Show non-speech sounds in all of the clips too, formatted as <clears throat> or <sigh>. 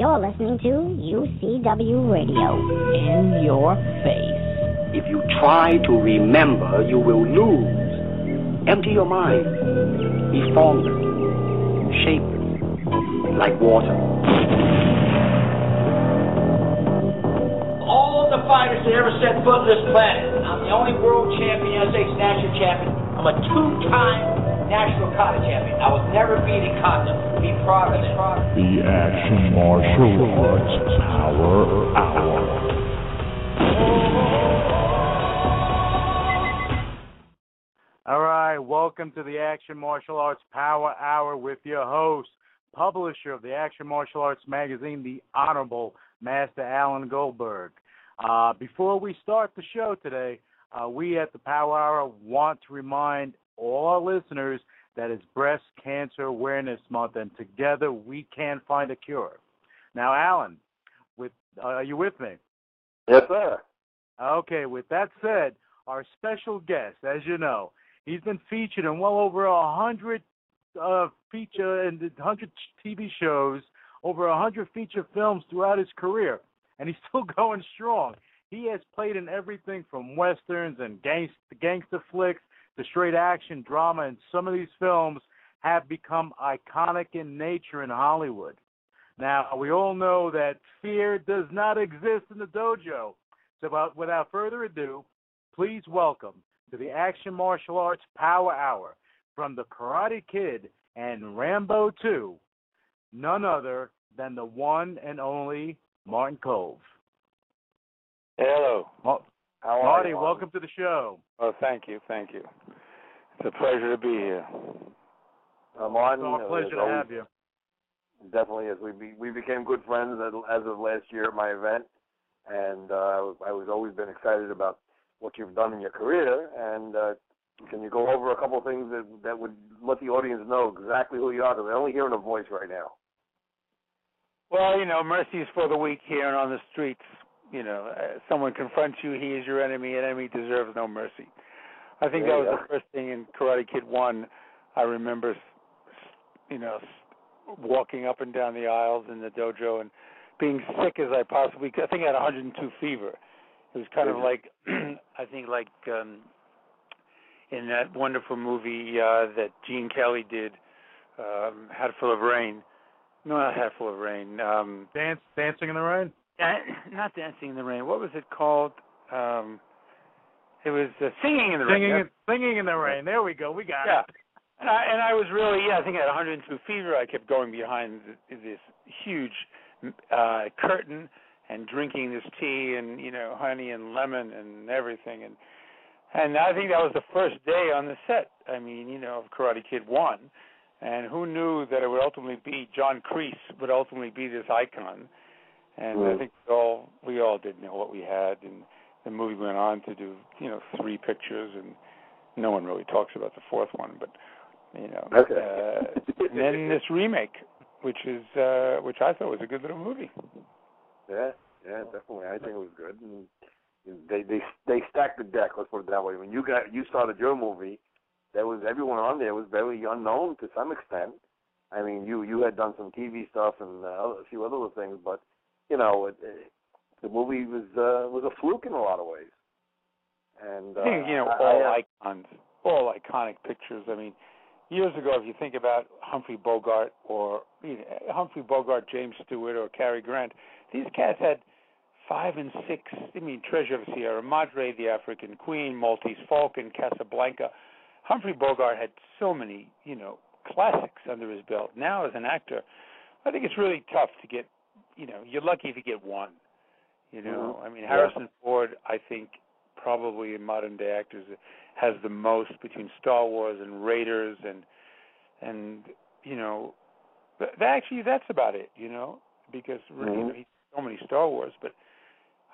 You're listening to UCW Radio. In your face. If you try to remember, you will lose. Empty your mind. Be formless, shapeless, like water. All the fighters that ever set foot on this planet, I'm the only world champion, United States national champion. I'm a two-time national kata champion. I was never beaten in kata. Be proud of it. The Action Martial Arts Power Hour. All right, welcome to the Action Martial Arts Power Hour with your host, publisher of the Action Martial Arts magazine, the Honorable Master Alan Goldberg. Uh, before we start the show today, uh, we at the Power Hour want to remind all our listeners that it's Breast Cancer Awareness Month, and together we can find a cure. Now, Alan, with uh, are you with me? Yes, sir. Okay, with that said, our special guest, as you know, he's been featured in well over a hundred uh, feature and hundred TV shows, over a hundred feature films throughout his career, and he's <laughs> still going strong. He has played in everything from westerns and gangster, gangster flicks to straight action drama, and some of these films have become iconic in nature in Hollywood. Now, we all know that fear does not exist in the dojo. So, without, without further ado, please welcome to the Action Martial Arts Power Hour from the Karate Kid and Rambo 2, none other than the one and only Martin Kove. Hello. Mar- How are Marty, you? welcome to the show. Oh, thank you, thank you. It's a pleasure to be here. Uh, Martin, It's our pleasure as to always, have you. Definitely, as we be, we became good friends as, as of last year at my event, and uh, I was always been excited about what you've done in your career. And uh, can you go over a couple of things that that would let the audience know exactly who you are? Because they're only hearing a voice right now. Well, you know, mercy is for the weak here and on the streets. You know, uh, someone confronts you, he is your enemy, and enemy deserves no mercy. I think There that was go. the first thing in Karate Kid 1. I remember, you know, walking up and down the aisles in the dojo and being sick as I possibly could. I think I had 102 fever. It was kind of Mhm. like, <clears throat> I think like um in that wonderful movie uh that Gene Kelly did, um, Hatful of Rain. No, not Hatful of Rain. Um Dance, dancing in the rain. Not dancing in the rain. What was it called? Um, it was uh, singing in the Singing, rain. in, singing in the rain. There we go. We got Yeah. it. And I and I was really yeah. I think I had 102 fever. I kept going behind this huge uh curtain and drinking this tea and you know honey and lemon and everything and and I think that was the first day on the set. I mean you know of Karate Kid one, and who knew that it would ultimately be John Kreese would ultimately be this icon. And I think we all we all did know what we had, and the movie went on to do you know three pictures, and no one really talks about the fourth one, but you know. <laughs> Okay. Uh, and then this remake, which is uh, which I thought was a good little movie. Yeah, yeah, definitely. I think it was good. And they they they stacked the deck. Let's put it that way. When you got you started your movie, there was everyone on there was very unknown to some extent. I mean, you you had done some TV stuff and uh, a few other little things, but you know, it, it, the movie was uh, was a fluke in a lot of ways. And uh, I <laughs> think you know I- all I, icons, all iconic pictures. I mean, years ago, if you think about Humphrey Bogart or you know, Humphrey Bogart, James Stewart, or Cary Grant, these cats had five and six. I mean, Treasure of the Sierra Madre, The African Queen, Maltese Falcon, Casablanca. Humphrey Bogart had so many, you know, classics under his belt. Now, as an actor, I think it's really tough to get. You know, you're lucky if you get one. You know, Mhm. I mean, Yeah. Harrison Ford, I think, probably in modern day actors has the most between Star Wars and Raiders and and you know, that actually that's about it. You know, because you know, Mhm. he's so many Star Wars, but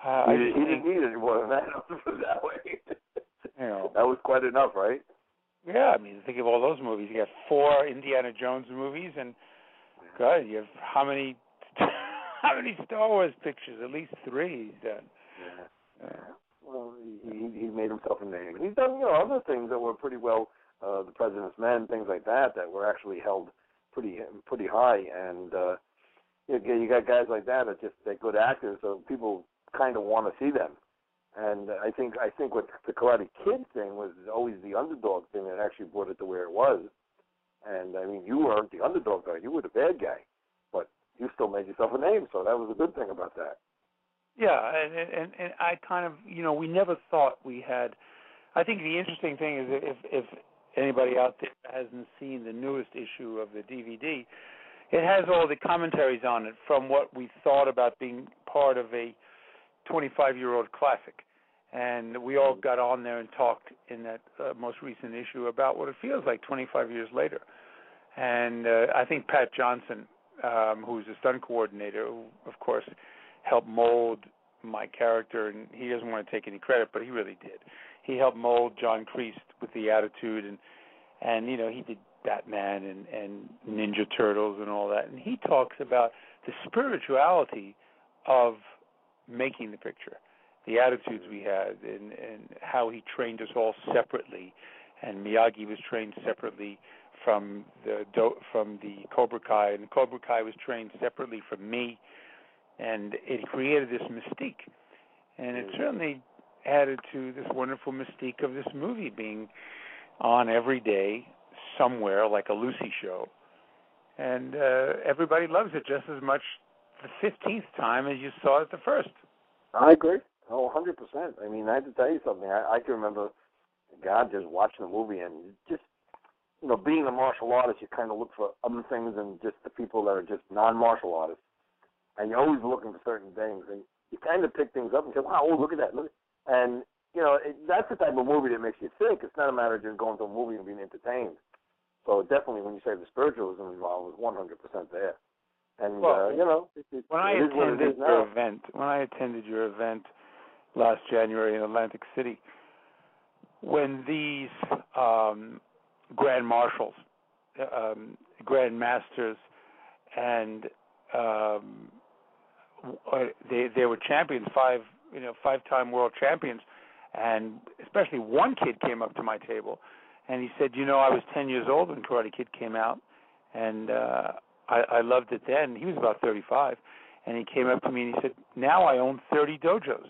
uh, I he, just he think didn't need any more than that. <laughs> Let's put it that way. you know, that was quite enough, right? yeah. I mean, think of all those movies. You got four Indiana Jones movies, and God, you have how many <laughs> how many Star Wars pictures? At least three he's done. Yeah. Well, he he made himself a name. He's done you know other things that were pretty well, uh, the President's Men, things like that, that were actually held pretty pretty high. And uh, you, you got guys like that that just they're good actors, so people kind of want to see them. And I think I think what the Karate Kid thing was always the underdog thing that actually brought it to where it was. And I mean, you weren't the underdog guy; you were the bad guy, you still made yourself a name. So that was a good thing about that. Yeah, and and and I kind of you know we never thought we had. I think the interesting thing is if if anybody out there hasn't seen the newest issue of the DVD, it has all the commentaries on it from what we thought about being part of a 25 year old classic. And we all got on there and talked in that uh, most recent issue about what it feels like 25 years later. And uh, I think Pat Johnson, um, who's a stunt coordinator, who of course helped mold my character, and he doesn't want to take any credit, but he really did. He helped mold John Kreese with the attitude, and and you know he did Batman and and Ninja Turtles and all that, and he talks about the spirituality of making the picture, the attitudes we had, and and how he trained us all separately, and Miyagi was trained separately from the from the Cobra Kai, and Cobra Kai was trained separately from me, and it created this mystique, and it certainly added to this wonderful mystique of this movie being on every day somewhere like a Lucy show, and uh, everybody loves it just as much the fifteenth time as you saw it the first. I agree. Oh, 100%. I mean, I have to tell you something. I, I can remember, God, just watching the movie and just, you know, being a martial artist, you kind of look for other things than just the people that are just non-martial artists, and you're always looking for certain things, and you kind of pick things up and say, wow, oh, look at that, look, and you know, it, that's the type of movie that makes you think. It's not a matter of just going to a movie and being entertained. So definitely, when you say the spiritualism involved, was 100% there. And well, uh, you know, it, it, when I it attended your event, when I attended your event last January in Atlantic City, when these um, grand marshals, um, grand masters, and um, uh, they they were champions, five you know five time world champions, and especially one kid came up to my table, and he said, you know, I was ten years old when Karate Kid came out, and uh, I, I loved it then. He was about 35, and he came up to me and he said, "Now I own 30 dojos."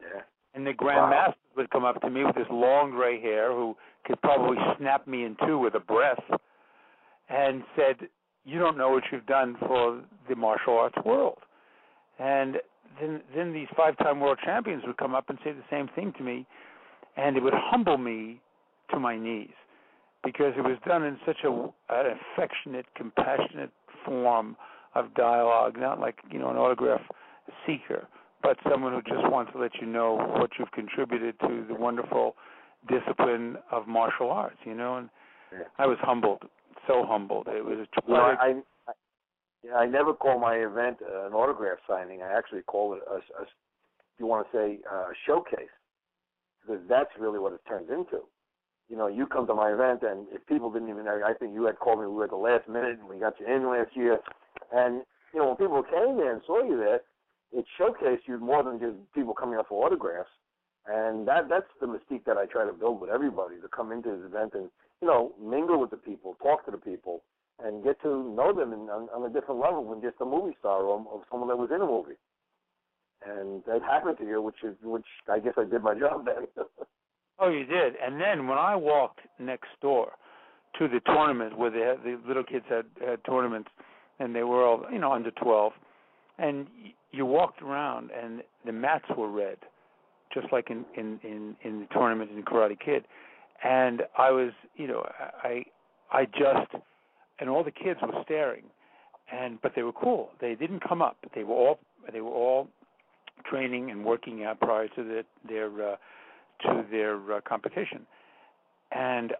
Yeah. And the Grand wow. Would come up to me with this long gray hair, who could probably snap me in two with a breath, and said, "You don't know what you've done for the martial arts world." And then, then these five-time world champions would come up and say the same thing to me, and it would humble me to my knees because it was done in such a an affectionate, compassionate form of dialogue, not like you know an autograph seeker, but someone who just wants to let you know what you've contributed to the wonderful discipline of martial arts. You know, and yeah. I was humbled, so humbled. It was a you know, I, I, yeah, I never call my event an autograph signing. I actually call it a, a you want to say a showcase because that's really what it turns into you know, you come to my event, and if people didn't even know, I think you had called me. We were at the last minute, and we got you in last year. And you know, when people came there and saw you there, it showcased you more than just people coming up for autographs. And that that's the mystique that I try to build with everybody to come into this event and you know mingle with the people, talk to the people, and get to know them in, on, on a different level than just a movie star or, or someone that was in a movie. And that happened to you, which is which I guess I did my job then. <laughs> Oh, you did. And then when I walked next door to the tournament where they had, the little kids had, had tournaments, and they were all you know under twelve, and you walked around and the mats were red, just like in in in, in the tournament in Karate Kid, and I was you know I I just and all the kids were staring, and but they were cool. They didn't come up. They were all they were all training and working out prior to the, their uh, to their uh, competition. And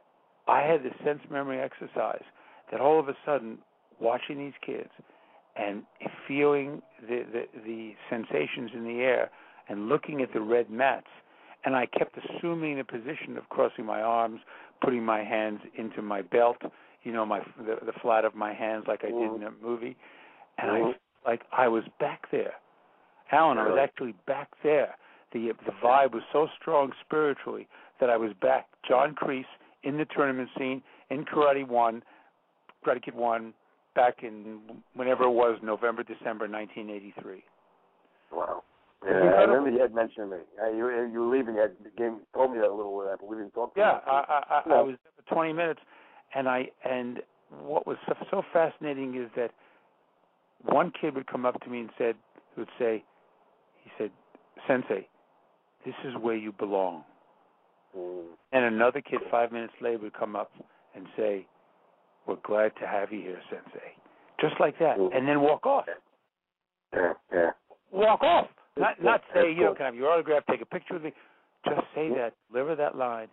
I had this sense memory exercise that all of a sudden, watching these kids and feeling the, the, the sensations in the air and looking at the red mats, and I kept assuming a position of crossing my arms, putting my hands into my belt, you know, my the, the flat of my hands like I did in mm-hmm. a movie, and I mm-hmm. like I was back there. Alan, I was actually back there the the vibe was so strong spiritually that I was back. John Kreese in the tournament scene in Karate One, Karate Kid One, back in whenever it was November, December 1983. Wow. Yeah, I remember you had mentioned me. Uh, you you were leaving. You had game told me that a little. I believe you talked. Yeah, to I, I, I, Yeah. I was there for 20 minutes, and I and what was so, so fascinating is that one kid would come up to me and said, would say, he said, Sensei, this is where you belong. Mm. And another kid five minutes later would come up and say, We're glad to have you here, Sensei. Just like that. Mhm. And then walk off. Yeah, yeah. Walk off. Not not say, you know, can I have your autograph, take a picture with me. Just say Mhm. that, deliver that line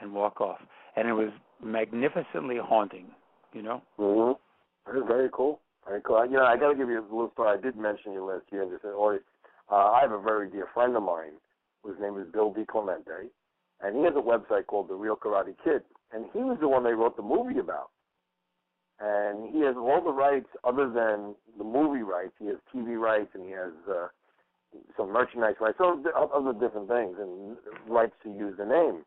and walk off. And it was magnificently haunting, you know? Mm-hmm. Very cool. Very cool. You know, I got to give you a little story. I did mention you last year and just or uh, I have a very dear friend of mine whose name is Bill D. Clemente, and he has a website called The Real Karate Kid, and he was the one they wrote the movie about. And he has all the rights other than the movie rights. He has TV rights and he has uh, some merchandise rights, so other different things, and rights to use the name.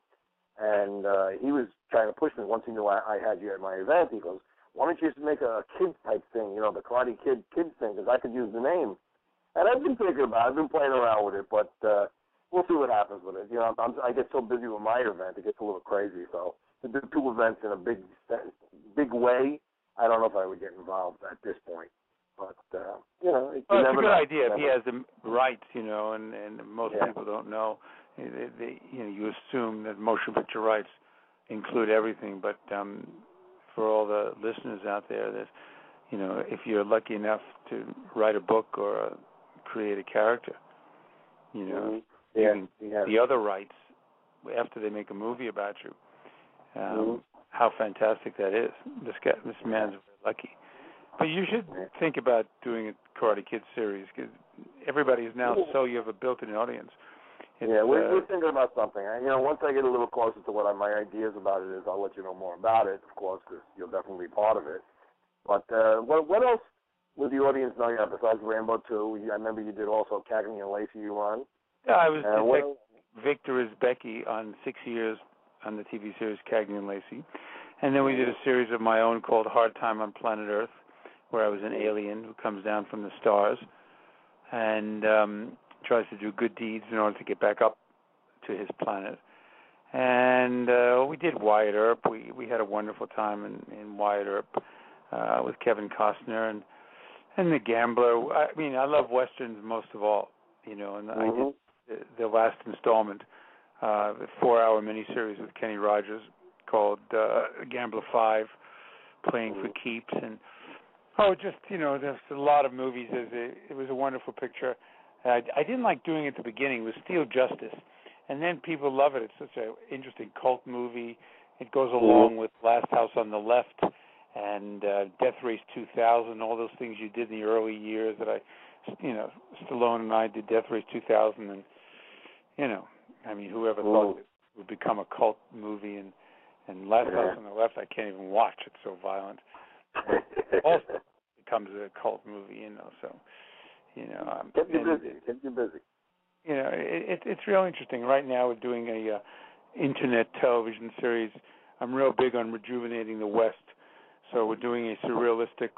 And uh, he was trying to push me once he knew I, I had you at my event. He goes, "Why don't you just make a kids type thing? You know, the Karate Kid kids thing, because I could use the name." And I've been thinking about. it. I've been playing around with it, but uh, we'll see what happens with it. You know, I'm, I get so busy with my event, it gets a little crazy. So to do two events in a big, big way, I don't know if I would get involved at this point. But uh, you know, you Well, it's a good know. idea if he has the rights, you know, and and most Yeah. people don't know. They, they, you know, you assume that motion picture rights include everything, but um, for all the listeners out there, that you know, if you're lucky enough to write a book or uh, create a character, you know, Mhm. you Yeah, can- yeah. the other rights after they make a movie about you. Um, Mhm. How fantastic that is! This guy, this man's lucky. But you should think about doing a Karate Kid series because everybody is now so you have a built-in audience. It's, yeah, we're, uh, we're thinking about something. I, you know, once I get a little closer to what I, my ideas about it is, I'll let you know more about it, of course, because you'll definitely be part of it. But uh, what what else would the audience know you have besides Rambo 2? I remember you did also Cagney and Lacey you on. yeah, I was Uh, what Victor is Becky on six years on the TV series Cagney and Lacey, and then we did a series of my own called Hard Time on Planet Earth, where I was an alien who comes down from the stars and um, tries to do good deeds in order to get back up to his planet. And uh, we did Wyatt Earp. We we had a wonderful time in, in Wyatt Earp uh, with Kevin Costner and and the Gambler. I mean, I love westerns most of all. You know, and I did the, the last installment, uh, the four-hour miniseries with Kenny Rogers called uh, Gambler Five, playing for keeps, and oh, just you know, there's a lot of movies. It, was a wonderful picture. I, I didn't like doing it at the beginning. It was Steel Justice, and then people love it. It's such an interesting cult movie. It goes along with Last House on the Left and uh, Death Race 2000, all those things you did in the early years that I, you know, Stallone and I did Death Race 2000, and you know, I mean, whoever thought it would become a cult movie and and Last. House on the Left, I can't even watch. It's so violent. Also becomes a cult movie, you know. So, you know, um, Get you and- busy. Get you busy. you know, it, it, it's real interesting. Right now, we're doing a uh, internet television series. I'm real big on rejuvenating the West, so we're doing a surrealistic,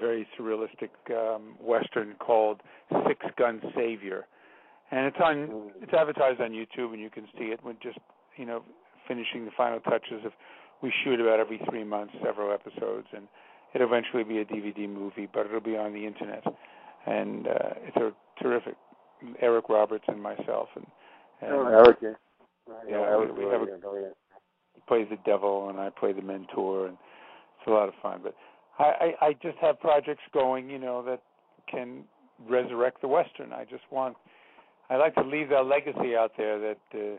very surrealistic um, western called Six Gun Savior, and it's on. It's advertised on YouTube, and you can see it. We're just, you know, finishing the final touches of. We shoot about every three months, several episodes, and it'll eventually be a DVD movie, but it'll be on the internet, and uh, it's a terrific Eric Roberts and myself, and, and Oh, Eric, yeah. Yeah, Eric, we- have a- brilliant, brilliant. he plays the devil, and I play the mentor, and it's a lot of fun. But I, I, I just have projects going, you know, that can resurrect the western. I just want, I like to leave that legacy out there that, uh,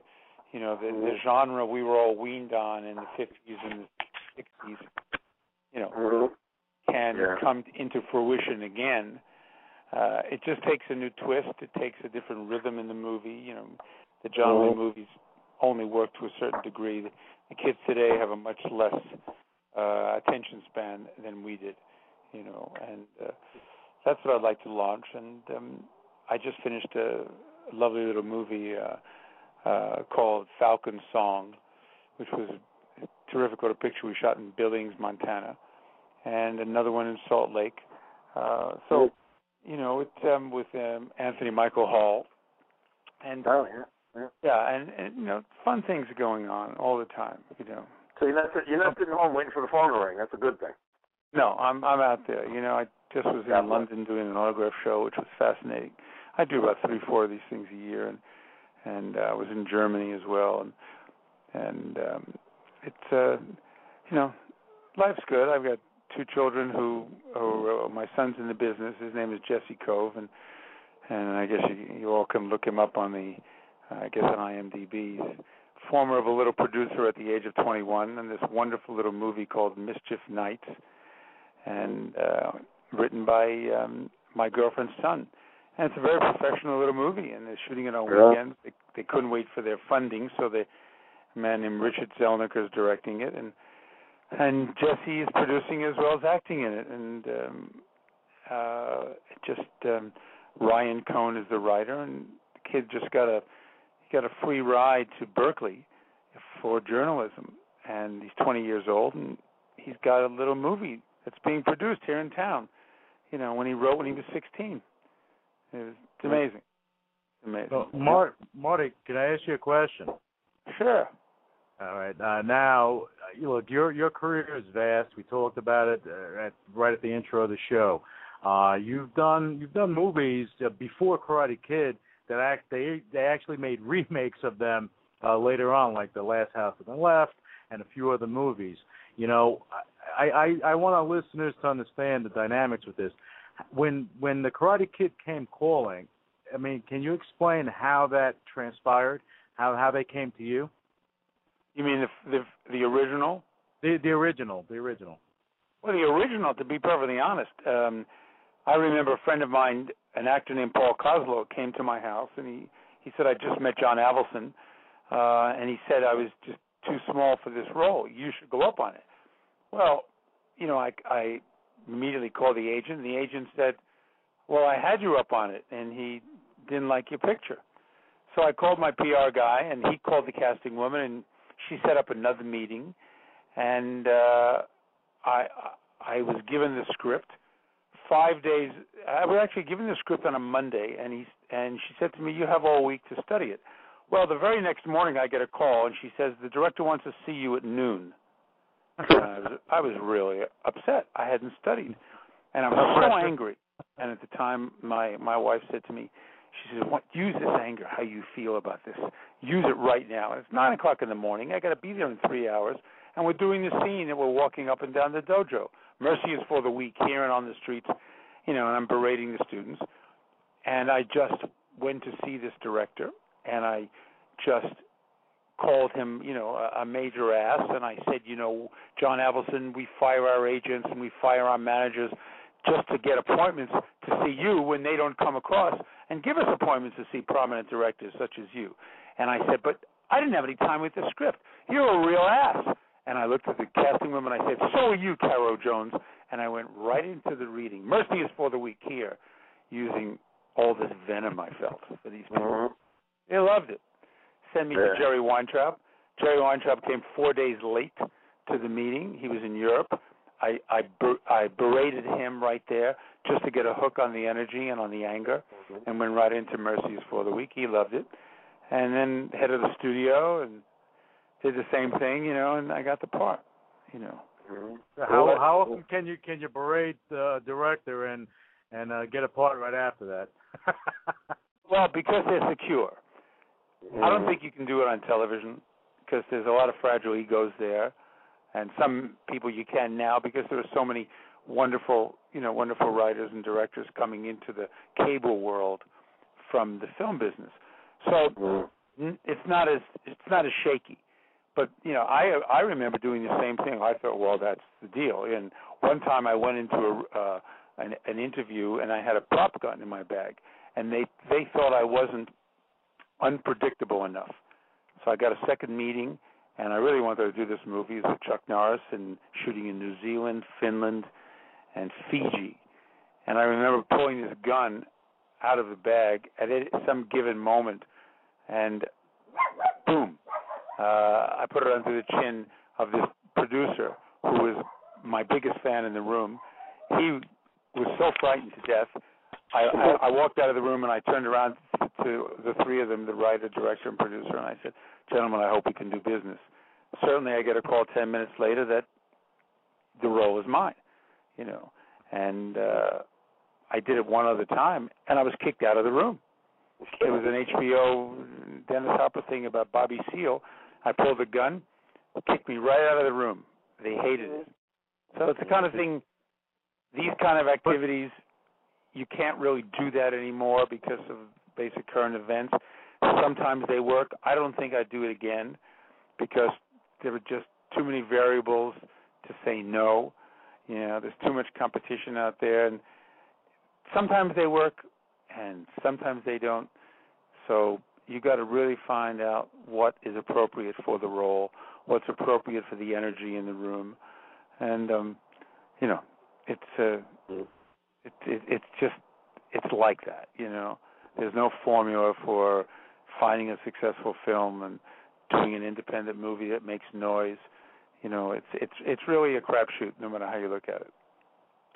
you know, the, the genre we were all weaned on in the 50s and the 60s, you know, Mhm. can Yeah. come into fruition again. Uh, it just takes a new twist. It takes a different rhythm in the movie. You know, the John Wayne Mhm. movies only work to a certain degree. The, the kids today have a much less uh, attention span than we did. You know, and uh, that's what I'd like to launch. And um, I just finished a lovely little movie uh, uh, called Falcon Song, which was a terrific little picture we shot in Billings, Montana and another one in Salt Lake. Uh, so, you know, it's um, with um, Anthony Michael Hall, and Oh yeah. Yeah. yeah, and, and you know, fun things are going on all the time. You know, So you're not you're not sitting home waiting for the phone to ring. That's a good thing. no, I'm I'm out there. You know, I just was in London doing an autograph show, which was fascinating. I do about three, four of these things a year, and and uh, I was in Germany as well, and and um, it's uh, you know, life's good. I've got two children who, who uh, my son's in the business. His name is Jesse Kove, and and I guess you, you all can look him up on the, uh, I guess on IMDb. He's former of a little producer at the age of 21, and this wonderful little movie called Mischief Nights, and uh, written by um, my girlfriend's son. And it's a very professional little movie, and they're shooting it on Yeah. weekends. They, they couldn't wait for their funding, so they a man named Richard Zelnick is directing it, and and Jesse is producing as well as acting in it, and um, uh, just um, Ryan Cohn is the writer, and the kid just got a he got a free ride to Berkeley for journalism, and he's 20 years old, and he's got a little movie that's being produced here in town. You know, when he wrote when he was 16, it was, it's amazing, amazing. So, Mar- Marty, can I ask you a question? Sure. All right. Uh, now, you look, your your career is vast. We talked about it uh, at, right at the intro of the show. Uh, you've done you've done movies uh, before Karate Kid that act they they actually made <laughs> remakes of them uh, later on, like The Last House on the Left and a few other movies. You know, I I, I want our listeners to understand the dynamics with this. When when the Karate Kid came calling, I mean, can you explain how that transpired? How how they came to you? You mean the the the original? The the original, the original. Well, the original, to be perfectly honest, um, I remember a friend of mine, an actor named Paul Koslo, came to my house and he he said I just met John Avildsen, uh, and he said I was just too small for this role. You should go up on it. Well, you know, I I immediately called the agent. and The agent said, "Well, I had you up on it, and he didn't like your picture." So I called my PR guy, and he called the casting woman, and she set up another meeting, and uh, I I was given the script. Five days, I was actually given the script on a Monday, and he and she said to me, "You have all week to study it." Well, the very next morning, I get a call, and she says, "The director wants to see you at noon." And I was I was really upset. I hadn't studied, and I was so angry. And at the time, my my wife said to me, she says, what, "Use this anger. How you feel about this? Use it right now." And it's nine o'clock in the morning. I got to be there in three hours, and we're doing the scene, and we're walking up and down the dojo. Mercy is for the weak here and on the streets, you know, and I'm berating the students. And I just went to see this director, and I just called him, you know, a, a major ass, and I said, you know, John Avildsen, we fire our agents and we fire our managers just to get appointments to see you when they don't come across, and give us appointments to see prominent directors such as you. And I said, but I didn't have any time with the script. You're a real ass. And I looked at the casting woman. And I said, "So are you, Caro Jones." And I went right into the reading. Mercy is for the weak here, using all this venom I felt for these people. Mhm. They loved it. Sent me to Jerry Weintraub. Jerry Weintraub came four days late to the meeting. He was in Europe. I I, ber- I berated him right there just to get a hook on the energy and on the anger, and went right into Mercy is for the weak. He loved it, and then head of the studio and did the same thing, you know, and I got the part, you know. Mhm. How Well, how often can you can you berate the director and and uh, get a part right after that? <laughs> Well, because they're secure. I don't think you can do it on television because there's a lot of fragile egos there, and some people you can now because there are so many wonderful, you know, wonderful writers and directors coming into the cable world from the film business. So Mhm. it's not as it's not as shaky. But you know, I I remember doing the same thing. I thought, well, that's the deal. And one time I went into a uh, an, an interview and I had a prop gun in my bag, and they they thought I wasn't unpredictable enough. So I got a second meeting, and I really wanted to do this movie with Chuck Norris and shooting in New Zealand, Finland, and Fiji. And I remember pulling this gun out of the bag at some given moment, and boom, uh, I put it under the chin of this producer who was my biggest fan in the room. He was so frightened to death. I, I, I walked out of the room and I turned around to the three of them, the writer, director, and producer, and I said, "Gentlemen, I hope we can do business." Certainly, I get a call ten minutes later that the role is mine, you know, and uh, I did it one other time, and I was kicked out of the room. It was an HBO Dennis Hopper thing about Bobby Seale. I pulled the gun, kicked me right out of the room. They hated it. So it's the kind of thing. These kind of activities, you can't really do that anymore because of basic current events. Sometimes they work. I don't think I'd do it again because there were just too many variables to say no. You know, there's too much competition out there, and sometimes they work, and sometimes they don't. So you got to really find out what is appropriate for the role, what's appropriate for the energy in the room, and um, you know, it's uh, it, it, it's just it's like that. You know, there's no formula for finding a successful film and doing an independent movie that makes noise. You know, it's it's it's really a crapshoot, no matter how you look at it.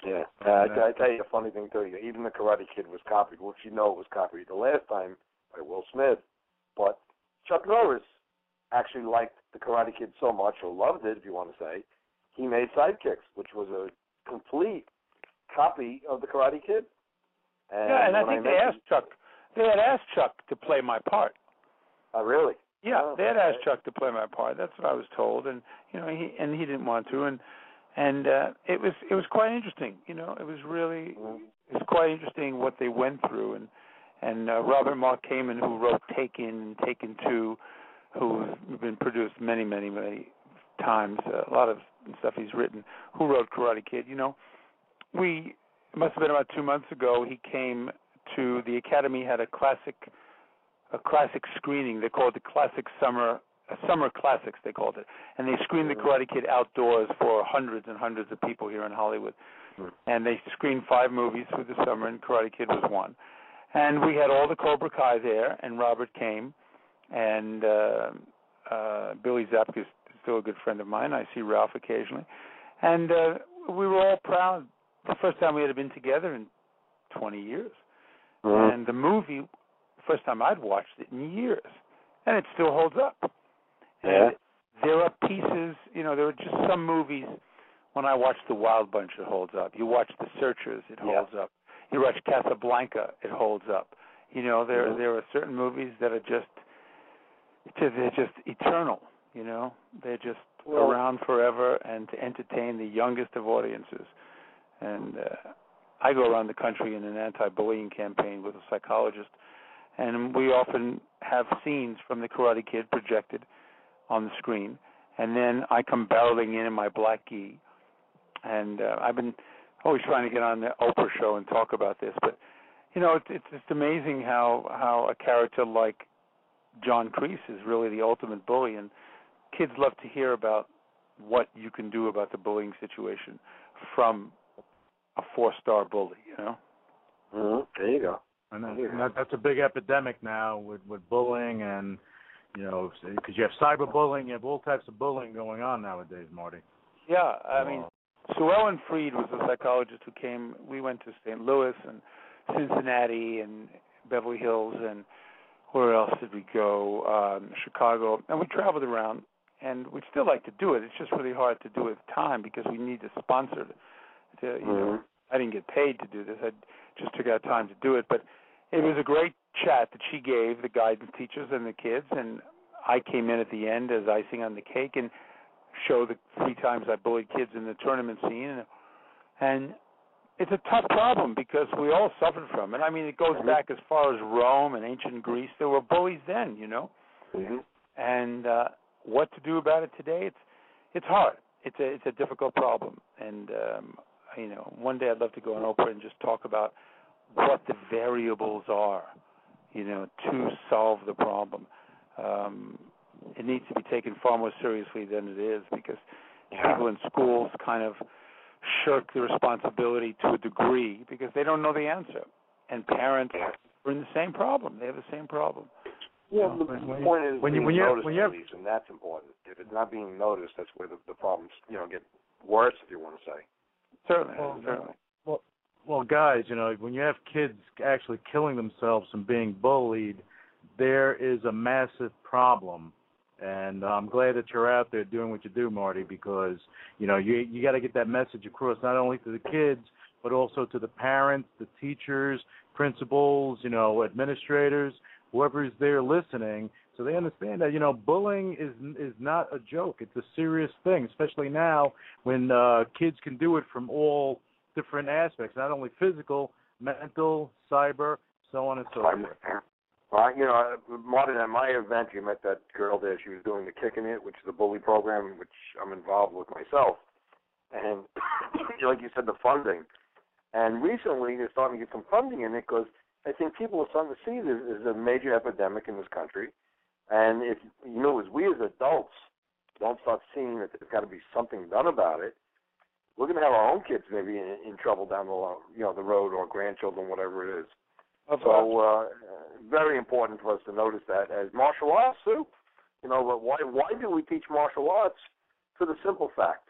Yeah, uh, I, I tell you a funny thing too. Even the Karate Kid was copied. Well, you know it was copied the last time by Will Smith, but Chuck Norris actually liked the Karate Kid so much, or loved it, if you want to say, he made Sidekicks, which was a complete copy of the Karate Kid. And yeah, and I think they asked Chuck. They had asked Chuck to play my part. Oh, really? Yeah, Oh, they had okay. asked Chuck to play my part. That's what I was told, and you know, he and he didn't want to, and and uh, it was it was quite interesting. You know, it was really Mhm. it was quite interesting what they went through, and and uh, Robert Mark Kamen, who wrote Taken and Taken Two, who's been produced many many many times, uh, a lot of stuff he's written. Who wrote Karate Kid? You know, we it must have been about two months ago. He came to the Academy had a classic a classic screening. They called it the Classic Summer uh, Summer Classics. They called it, and they screened the Karate Kid outdoors for hundreds and hundreds of people here in Hollywood. Hmm. And they screened five movies through the summer, and Karate Kid was one. And we had all the Cobra Kai there, and Robert came, and uh, uh, Billy Zabka is still a good friend of mine. I see Ralph occasionally, and uh, we were all proud. The first time we had been together in 20 years, Mhm. and the movie first time I'd watched it in years, and it still holds up. Yeah. And there are pieces, you know, there are just some movies. When I watch The Wild Bunch, it holds up. You watch The Searchers, it Yeah. holds up. You watch Casablanca, it holds up. You know, there Mhm. there are certain movies that are just, just they're just eternal. You know, they're just Well- around forever and to entertain the youngest of audiences. And uh, I go around the country in an anti-bullying campaign with a psychologist, and we often have scenes from the Karate Kid projected on the screen, and then I come barreling in in my black gi, and uh, I've been always trying to get on the Oprah show and talk about this, but you know, it's it's just amazing how how a character like John Kreese is really the ultimate bully, and kids love to hear about what you can do about the bullying situation from a four-star bully. You know. Mhm. There you go. And, that, Yeah. and that, that's a big epidemic now with with bullying and you know because you have cyberbullying, you have all types of bullying going on nowadays, Marty. Yeah, I mean, Sue Ellen Freed was a psychologist who came. We went to St. Louis and Cincinnati and Beverly Hills and where else did we go? Um, Chicago, and we traveled around. And we'd still like to do it. It's just really hard to do it at time because we need a sponsor to, you know. Mhm. I didn't get paid to do this. I just took out time to do it. But it was a great chat that she gave the guidance teachers and the kids, and I came in at the end as icing on the cake and showed the three times I bullied kids in the tournament scene, and it's a tough problem because we all suffered from it. I mean, it goes back as far as Rome and ancient Greece. There were bullies then, you know, Mhm. and uh, what to do about it today? It's it's hard. It's a it's a difficult problem, and um, you know, one day I'd love to go on Oprah and just talk about what the variables are, you know, to solve the problem. Um, it needs to be taken far more seriously than it is because people in schools kind of shirk the responsibility to a degree because they don't know the answer, and parents are in the same problem. They have the same problem. Yeah, Well, the when- when point is when you- being when you have- when you have- at and that's important. If it's not being noticed, that's where the, the problems, you know, get worse, if you want to say. Certainly, Well, certainly. Well, well, guys, you know, when you have kids actually killing themselves from being bullied, there is a massive problem. And I'm glad that you're out there doing what you do, Marty, because you know you you got to get that message across not only to the kids but also to the parents, the teachers, principals, you know, administrators, whoever is there listening, so they understand that you know bullying is is not a joke. It's a serious thing, especially now when uh, kids can do it from all different aspects, not only physical, mental, cyber, so on and so forth. Well, you know, Martin, at my event, you met that girl there. She was doing the Kicking It, which is a bully program, which I'm involved with myself. And <coughs> like you said, the funding. And recently, they're starting to get some funding in it because I think people are starting to see this as a major epidemic in this country. And if you know, as we as adults don't start seeing that there's got to be something done about it, we're going to have our own kids maybe in, in trouble down the lo- you know the road or grandchildren, whatever it is. So uh, very important for us to notice that as martial arts too. You know, but why why do we teach martial arts? For the simple fact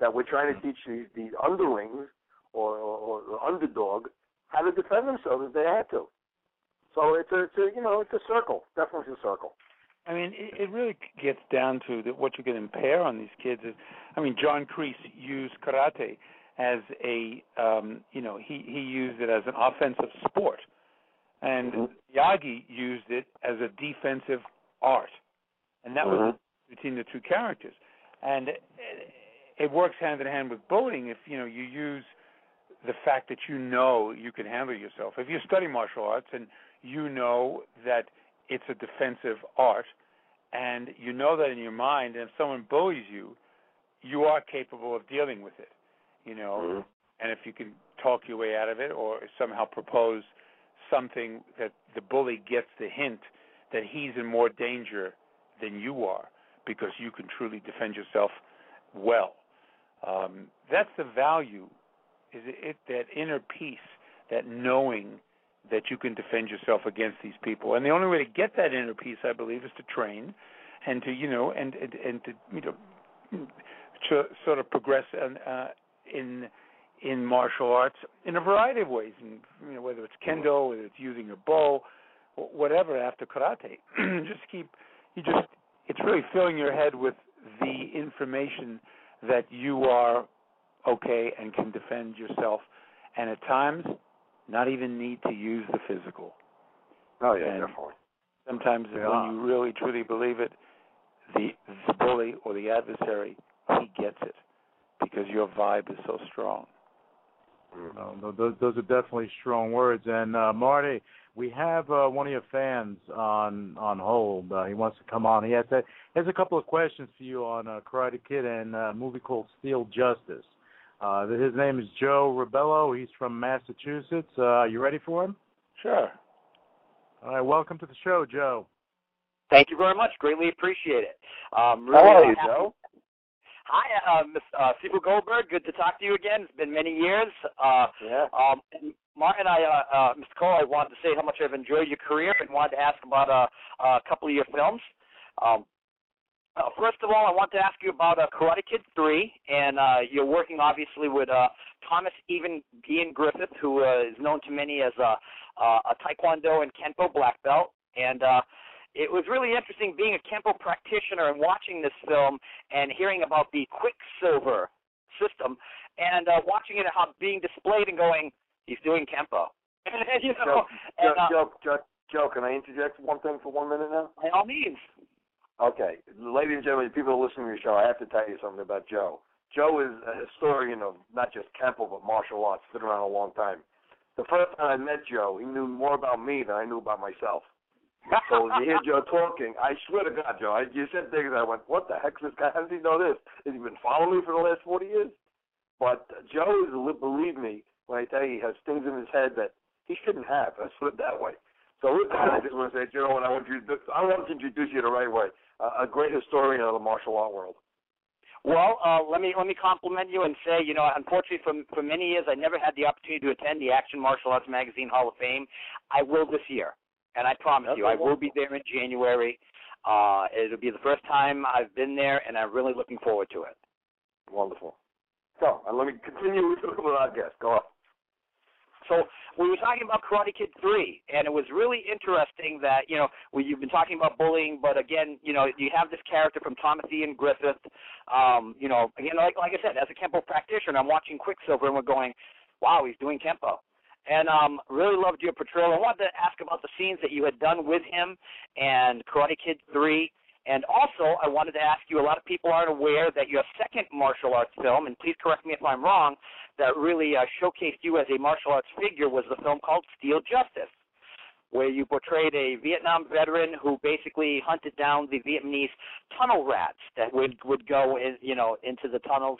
that we're trying to teach these, these underlings or, or, or underdog how to defend themselves if they had to. So it's a, it's a you know it's a circle, definitely a circle. I mean, it, it really gets down to that what you can impair on these kids is, I mean, John Kreese used karate as a, um, you know, he he used it as an offensive sport, and Mm-hmm. Yagi used it as a defensive art, and that was Mhm. between the two characters, and it, it works hand in hand with bullying if you know you use the fact that you know you can handle yourself. If you study martial arts and you know that it's a defensive art, and you know that in your mind, and if someone bullies you, you are capable of dealing with it. You know, Mhm. and if you can talk your way out of it, or somehow propose something that the bully gets the hint that he's in more danger than you are, because you can truly defend yourself well. Um, that's the value. Is it, it that inner peace, that knowing that you can defend yourself against these people, and the only way to get that inner peace, I believe, is to train, and to you know, and and, and to you know, to sort of progress in, uh, in in martial arts in a variety of ways, and you know, whether it's kendo, whether it's using a bow, whatever. After karate, <clears throat> just keep you just it's really filling your head with the information that you are okay and can defend yourself, and at times not even need to use the physical. Oh yeah, And- definitely. Sometimes Yeah. when you really truly believe it, the the bully or the adversary he gets it because your vibe is so strong. Mm. Those, those are definitely strong words. And uh, Marty, we have uh, one of your fans on on hold. Uh, he wants to come on. He has a, has a couple of questions for you on uh, Karate Kid and uh, a movie called Steel Justice. Uh, his name is Joe Rebello. He's from Massachusetts. Uh, you ready for him? Sure. All right. Welcome to the show, Joe. Thank you very much. Greatly appreciate it. Um, How really are you, happy- Joe? Hi, uh, Ms. Uh, Sifu Goldberg. Good to talk to you again. It's been many years. Uh, Yeah. um, and Martin, I, uh, uh, Mr. Cole, I wanted to say how much I've enjoyed your career and wanted to ask about uh, a couple of your films. Um, uh, first of all, I want to ask you about uh, Karate Kid 3, and uh, you're working obviously with uh, Thomas Even Ian Griffith, who uh, is known to many as a, uh, a Taekwondo and Kempo black belt. And uh, it was really interesting being a Kempo practitioner and watching this film and hearing about the Quicksilver system and uh, watching it how being displayed and going, he's doing Kempo. <laughs> And, you know, Joe, and, uh, Joe, Joe, Joe, can I interject one thing for one minute now? by all means. Okay, ladies and gentlemen, people listening to the show, I have to tell you something about Joe. Joe is a historian of not just Kempo but martial arts. Been around a long time. The first time I met Joe, he knew more about me than I knew about myself. So when you hear Joe talking, I swear to God, Joe, I, you said things. I went, "What the heck's this guy? How does he know this? Has he been following me for the last forty years?" But Joe is, believe me, when I tell you, he has things in his head that he shouldn't have. Let's put it that way. So with that, I just want to say, Joe, and I want you, to, I want to introduce you the right way. Uh, a great historian of the martial art world. Well, uh, let me let me compliment you and say, you know, unfortunately, for for many years, I never had the opportunity to attend the Action Martial Arts Magazine Hall of Fame. I will this year, and I promise you, I will be there in January. Uh, it'll be the first time I've been there, and I'm really looking forward to it. Wonderful. So, and let me continue with our guest. Go on. So we were talking about Karate Kid 3, and it was really interesting that, you know, we, you've been talking about bullying, but again, you know, you have this character from Thomas Ian Griffith. Um, you know, again, like, like I said, as a Kempo practitioner, I'm watching Quicksilver and we're going, wow, he's doing Kempo. And um, really loved your portrayal. I wanted to ask about the scenes that you had done with him and Karate Kid 3 and also, I wanted to ask you a lot of people aren't aware that your second martial arts film, and please correct me if I'm wrong, that really uh, showcased you as a martial arts figure was the film called Steel Justice, where you portrayed a Vietnam veteran who basically hunted down the Vietnamese tunnel rats that would would go in, you know, into the tunnels.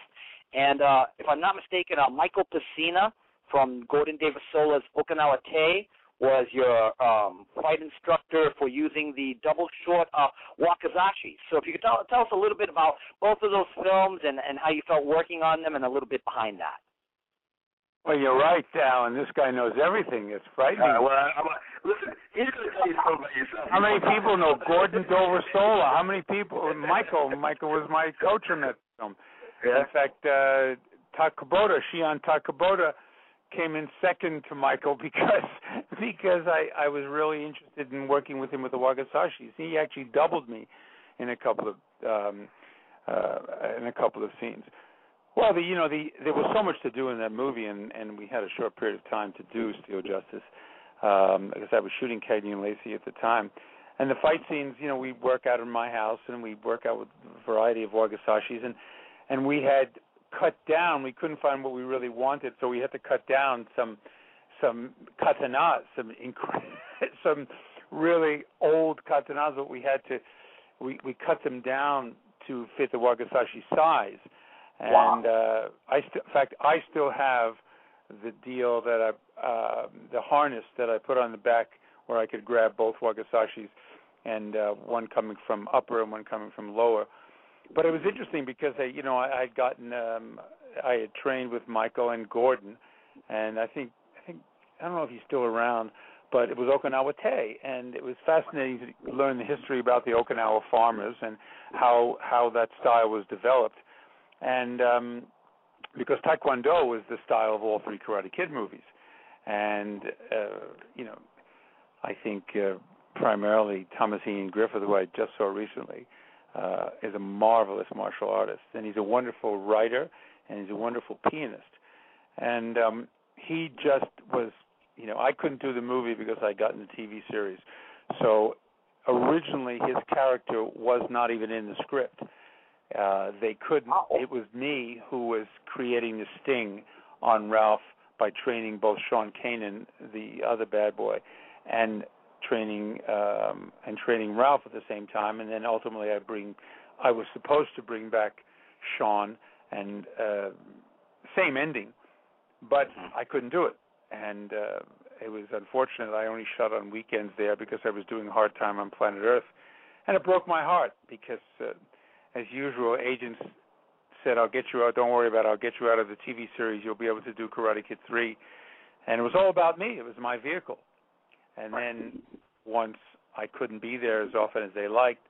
And uh, if I'm not mistaken, uh, Michael Pesina from Gordon Davis Sola's Okinawa Te was your um, fight instructor for using the double short uh, wakizashi. So if you could tell, tell us a little bit about both of those films and, and how you felt working on them and a little bit behind that. Well, you're right, Alan. This guy knows everything. It's frightening. Uh, well, I'm, listen, he's going to tell you something about yourself. How many people know Gordon Doversola? How many people? Michael. Michael was my coach in that film. Yeah. In fact, uh, Takabota, Shion Takabota, came in second to Michael <laughs> because because I I was really interested in working with him with the Wakizashis. He actually doubled me in a couple of um uh in a couple of scenes. Well, the you know the there was so much to do in that movie, and and we had a short period of time to do Steel Justice um because I was shooting Cagney and Lacey at the time. And the fight scenes, you know, we work out in my house, and we work out with a variety of Wakizashis, and and we had cut down. We couldn't find what we really wanted, so we had to cut down some some katanas, some inc- <laughs> some really old katanas. But we had to we we cut them down to fit the wakizashi size. And Wow. uh, I st- in fact I still have the deal that I uh, the harness that I put on the back where I could grab both wakizashis and uh, one coming from upper and one coming from lower but it was interesting because I, you know, I, I'd gotten, um, I had trained with Michael and Gordon, and I think, I think, I don't know if he's still around, but it was Okinawa Te, and it was fascinating to learn the history about the Okinawa farmers and how how that style was developed, and um, because Taekwondo was the style of all three Karate Kid movies, and uh, you know, I think uh, primarily Thomas Ian Griffith, who I just saw recently uh, is a marvelous martial artist, and he's a wonderful writer, and he's a wonderful pianist. And um, he just was, you know, I couldn't do the movie because I got in the TV series. So originally, his character was not even in the script. Uh, they couldn't. It was me who was creating the sting on Ralph by training both Sean Kanan, the other bad boy, and training um and training Ralph at the same time and then ultimately I bring I was supposed to bring back Sean and uh same ending but I couldn't do it. And uh it was unfortunate I only shot on weekends there because I was doing hard time on planet Earth. And it broke my heart because uh, as usual agents said I'll get you out. Don't worry about it. I'll get you out of the TV series. You'll be able to do Karate Kid 3 and it was all about me. It was my vehicle. And then once I couldn't be there as often as they liked,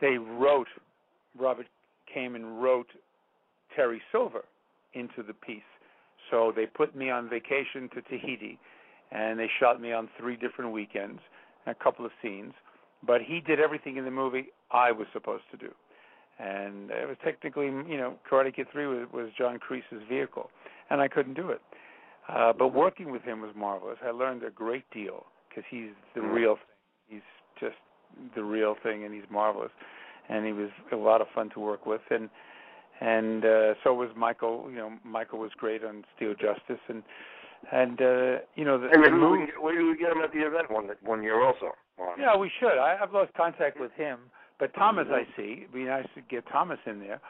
they wrote, Robert came and wrote Terry Silver into the piece. So they put me on vacation to Tahiti, and they shot me on three different weekends, and a couple of scenes. But he did everything in the movie I was supposed to do. And it was technically, you know, Karate Kid 3 was, was John Kreese's vehicle, and I couldn't do it. Uh, but working with him was marvelous. I learned a great deal because he's the real thing. He's just the real thing, and he's marvelous. And he was a lot of fun to work with, and and uh, so was Michael. You know, Michael was great on Steel Justice, and and uh, you know the, And the movie. we, maybe we get him at the event one one year also. Juan. Yeah, we should. I, I've lost contact with him, but Thomas, I see. It'd be nice to get Thomas in there.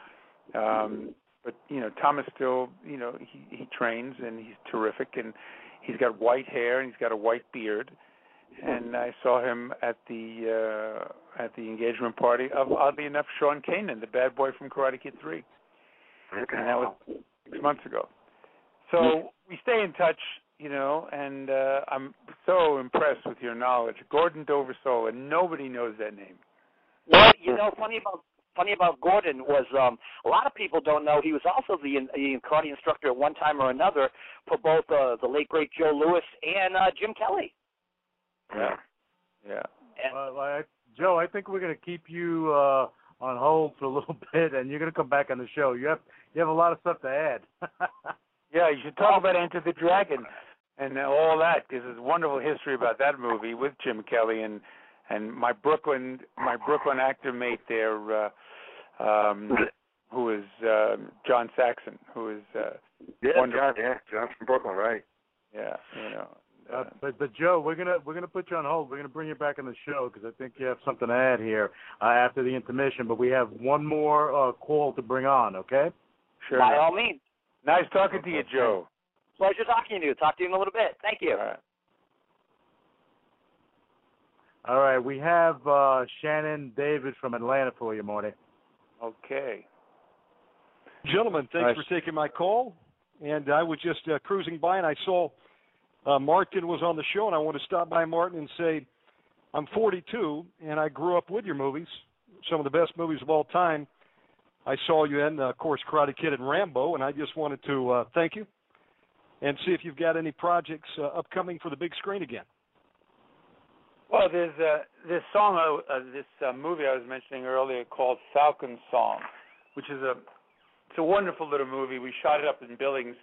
Um, but you know, Thomas still, you know, he he trains and he's terrific, and he's got white hair and he's got a white beard. And I saw him at the uh at the engagement party of oddly enough Sean Kanan, the bad boy from Karate Kid Three, Okay. and that was six months ago. So we stay in touch, you know, and uh I'm so impressed with your knowledge. Gordon Dover and nobody knows that name. Well, you know, funny about funny about Gordon was um, a lot of people don't know he was also the, the karate instructor at one time or another for both uh, the late great Joe Louis and uh, Jim Kelly. Yeah, yeah. And, Uh, I, Joe, I think we're going to keep you uh, on hold for a little <laughs> bit, and you're going to come back on the show. You have you have a lot of stuff to add. <laughs> Yeah, you should talk about Enter the Dragon and all that because there's wonderful history about that movie with Jim Kelly and and my Brooklyn my Brooklyn actor mate there, uh, um, who is uh, John Saxon, who is uh, Yeah, Wonderful. John. Yeah, John's from Brooklyn, right? yeah, you know. Uh, but but Joe, we're gonna we're gonna put you on hold. We're gonna bring you back on the show because I think you have something to add here uh, after the intermission. But we have one more uh, call to bring on. Okay. Sure. by all means, Nice talking to you, Joe. pleasure talking to you. Talk to you in a little bit. Thank you. All right. All right. We have uh, Shannon David from Atlanta for you, Marty. Okay. Gentlemen, thanks Nice. for taking my call. And I was just uh, cruising by and I saw uh, Martin was on the show, and I want to stop by Martin and say, I'm 42 and I grew up with your movies, some of the best movies of all time. I saw you in, uh, of course, Karate Kid and Rambo, and I just wanted to uh, thank you and see if you've got any projects uh, upcoming for the big screen again. Well, there's uh, this song, uh, this uh, movie I was mentioning earlier called Falcon Song, which is a it's a wonderful little movie. We shot it up in Billings,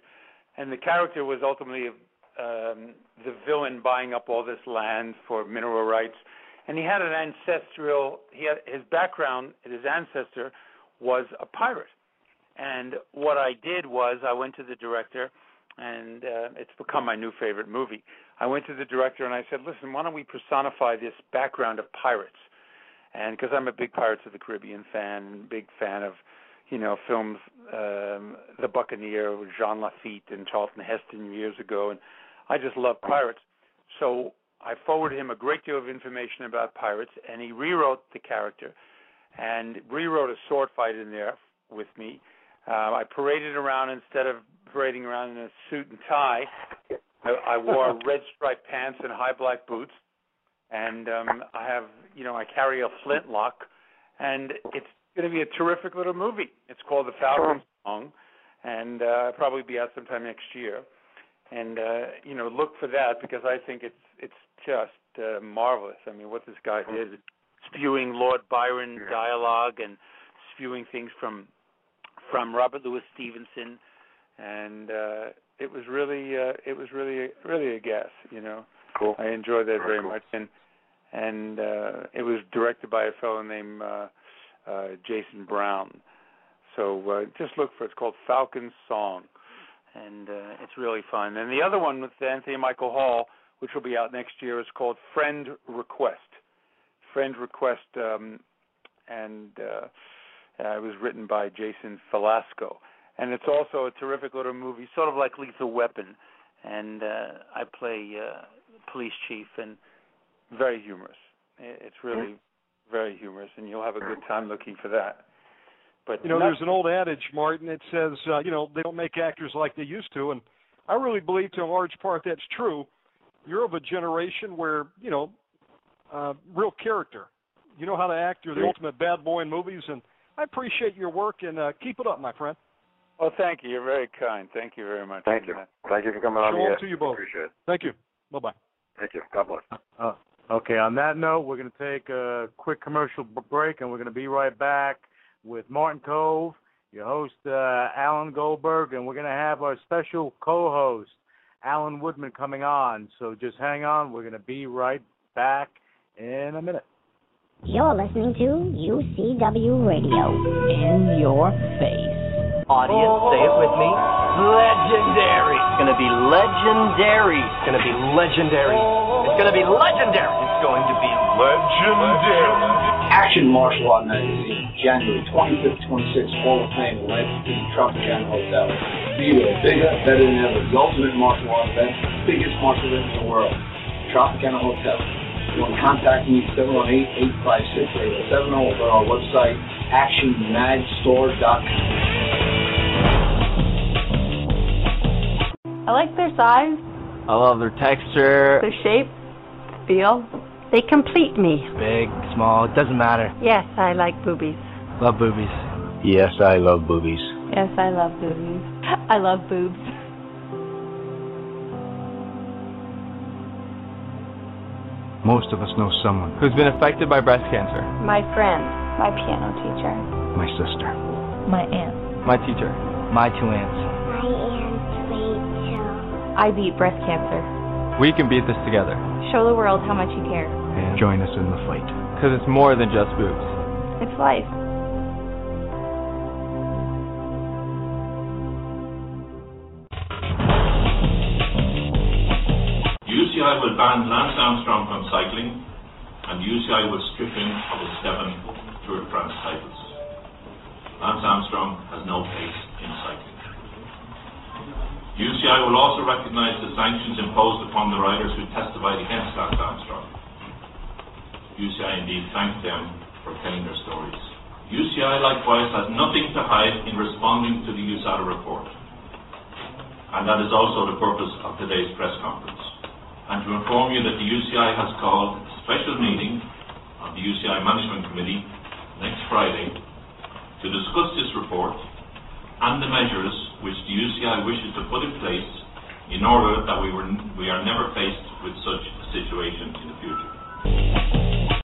and the character was ultimately the villain buying up all this land for mineral rights. And he had an ancestral. He had his background. His ancestor was a pirate. And what I did was I went to the director, and uh, it's become my new favorite movie. I went to the director and I said, "Listen, why don't we personify this background of pirates?" And because I'm a big Pirates of the Caribbean fan, big fan of, you know, films, um, The Buccaneer with Jean Lafitte and Charlton Heston years ago, and I just love pirates. So I forwarded him a great deal of information about pirates, and he rewrote the character, and rewrote a sword fight in there with me. Uh, I paraded around instead of parading around in a suit and tie. I, I wore <laughs> red striped pants and high black boots, and um, I have, you know, I carry a flintlock, and it's going to be a terrific little movie. It's called The Falcon Song, and uh, it'll probably be out sometime next year. And uh, you know, look for that because I think it's it's just uh, marvelous. I mean, what this guy did, spewing Lord Byron dialogue and spewing things from from Robert Louis Stevenson, and uh, it was really uh, it was really really a guess. You know, Cool. I enjoyed that very cool. much, and and uh, it was directed by a fellow named uh, uh, Jason Brown. So uh, just look for it. It's called Falcon Song, and uh, it's really fun. And the other one with Anthony Michael Hall, which will be out next year, is called Friend Request. Friend Request, um, and uh, uh, it was written by Jason Falasco. And it's also a terrific little movie, sort of like Lethal Weapon. And uh, I play uh, police chief, and very humorous. It's really very humorous, and you'll have a good time looking for that. But You know, not- there's an old adage, Martin. It says, uh, you know, they don't make actors like they used to, and I really believe to a large part that's true. You're of a generation where, you know, uh, real character. You know how to act. You're the ultimate bad boy in movies, and I appreciate your work and uh, keep it up, my friend. Oh, thank you. You're very kind. Thank you very much. Thank you. Thank you for coming on the Shalom air. to you both. Appreciate it. Thank you. Bye bye. Thank you. God bless. Uh, okay, on that note, we're going to take a quick commercial b- break, and we're going to be right back with Martin Kove, your host, uh, Alan Goldberg, and we're going to have our special co-host, Alan Woodman, coming on. So just hang on. We're going to be right back in a minute. You're listening to UCW Radio. In your face. Audience, say it with me. Legendary. It's going to be legendary. It's going to be legendary. It's going to be legendary. It's going to be legendary. Action Martial Art Magazine, January 25th, 26th, Hall of Fame, Life at the Tropicana Hotel. Be there, bigger, better than ever. The ultimate martial art event, biggest martial event in the world. Tropicana Hotel. You want to contact me, 718-856-8070, or go to our website, actionmagstore.com. I like their size, I love their texture. their shape, feel. They complete me. Big, small, it doesn't matter. Yes, I like boobies. Love boobies. Yes, I love boobies. Yes, I love boobies. I love boobs. Most of us know someone who's been affected by breast cancer. My friend, my piano teacher, My sister. my aunt. My teacher. My two aunts. My Aunt Rachel. I beat breast cancer. We can beat this together. Show the world how much you care. And join us in the fight. Because it's more than just boobs. It's life. UCI will ban Lance Armstrong from cycling, and UCI will strip him of his seven Tour de France titles. Lance Armstrong has no place in cycling. UCI will also recognise the sanctions imposed upon the riders who testified against Lance Armstrong. UCI indeed thanks them for telling their stories. UCI likewise has nothing to hide in responding to the USADA report. And that is also the purpose of today's press conference. And to inform you that the UCI has called a special meeting of the UCI Management Committee next Friday to discuss this report and the measures which the UCI wishes to put in place in order that we, were, we are never faced with such a situation in the future.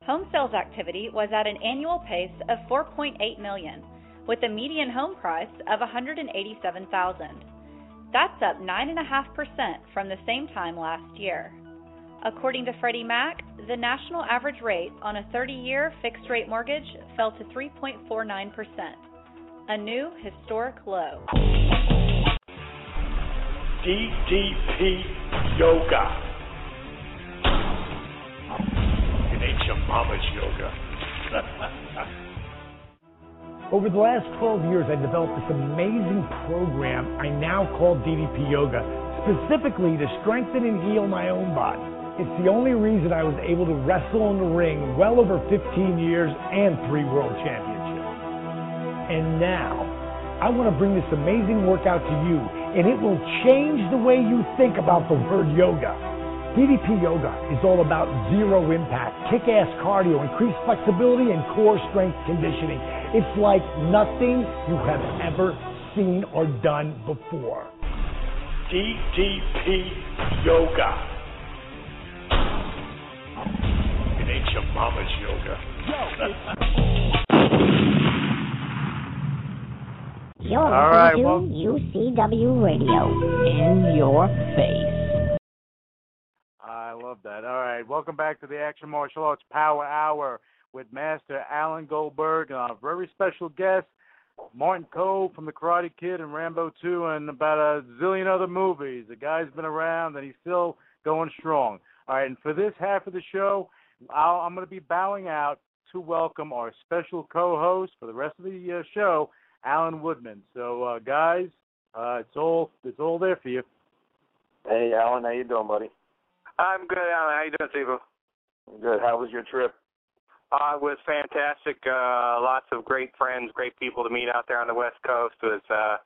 Home sales activity was at an annual pace of 4.8 million, with a median home price of 187,000. That's up 9.5% from the same time last year. According to Freddie Mac, the national average rate on a 30-year fixed-rate mortgage fell to 3.49%, a new historic low. DDP Yoga. Your mama's yoga. <laughs> Over the last 12 years, I developed this amazing program I now call DDP Yoga, specifically to strengthen and heal my own body. It's the only reason I was able to wrestle in the ring well over 15 years and three world championships. And now, I want to bring this amazing workout to you, and it will change the way you think about the word yoga. DDP Yoga is all about zero impact, kick ass cardio, increased flexibility, and core strength conditioning. It's like nothing you have ever seen or done before. DDP Yoga. It ain't your mama's yoga. You're All right, listening well- to UCW Radio. In your face. I love that. All right, welcome back to the Action Martial Arts Power Hour with Master Alan Goldberg and our very special guest, Martin Kove from The Karate Kid and Rambo 2 and about a zillion other movies. The guy's been around and he's still going strong. All right, and for this half of the show, I'll, I'm going to be bowing out to welcome our special co-host for the rest of the uh, show, Alan Woodman. So, uh, guys, uh, it's all it's all there for you. Hey, Alan, how you doing, buddy? I'm good, Alan. How you doing, Steve? Good. How was your trip? Uh, it was fantastic. Uh, lots of great friends, great people to meet out there on the West Coast. It was uh,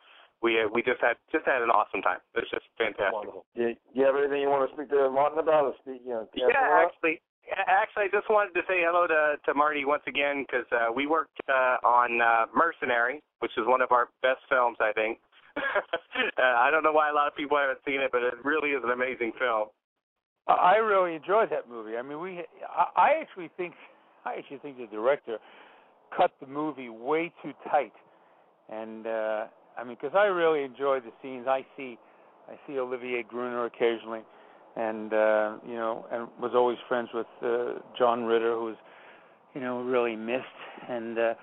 we we just had just had an awesome time. It was just fantastic. Wonderful. You, you have anything you want to speak to Martin about? Or speak, you know, Yeah, actually, actually, I just wanted to say hello to to Marty once again because uh, we worked uh, on uh, Mercenary, which is one of our best films, I think. <laughs> uh, I don't know why a lot of people haven't seen it, but it really is an amazing film. I really enjoyed that movie. I mean, we. I, actually think. I actually think the director cut the movie way too tight, and uh I mean, because I really enjoyed the scenes. I see, I see Olivier Gruner occasionally, and uh, you know, and was always friends with uh, John Ritter, who was, you know, really missed. And uh,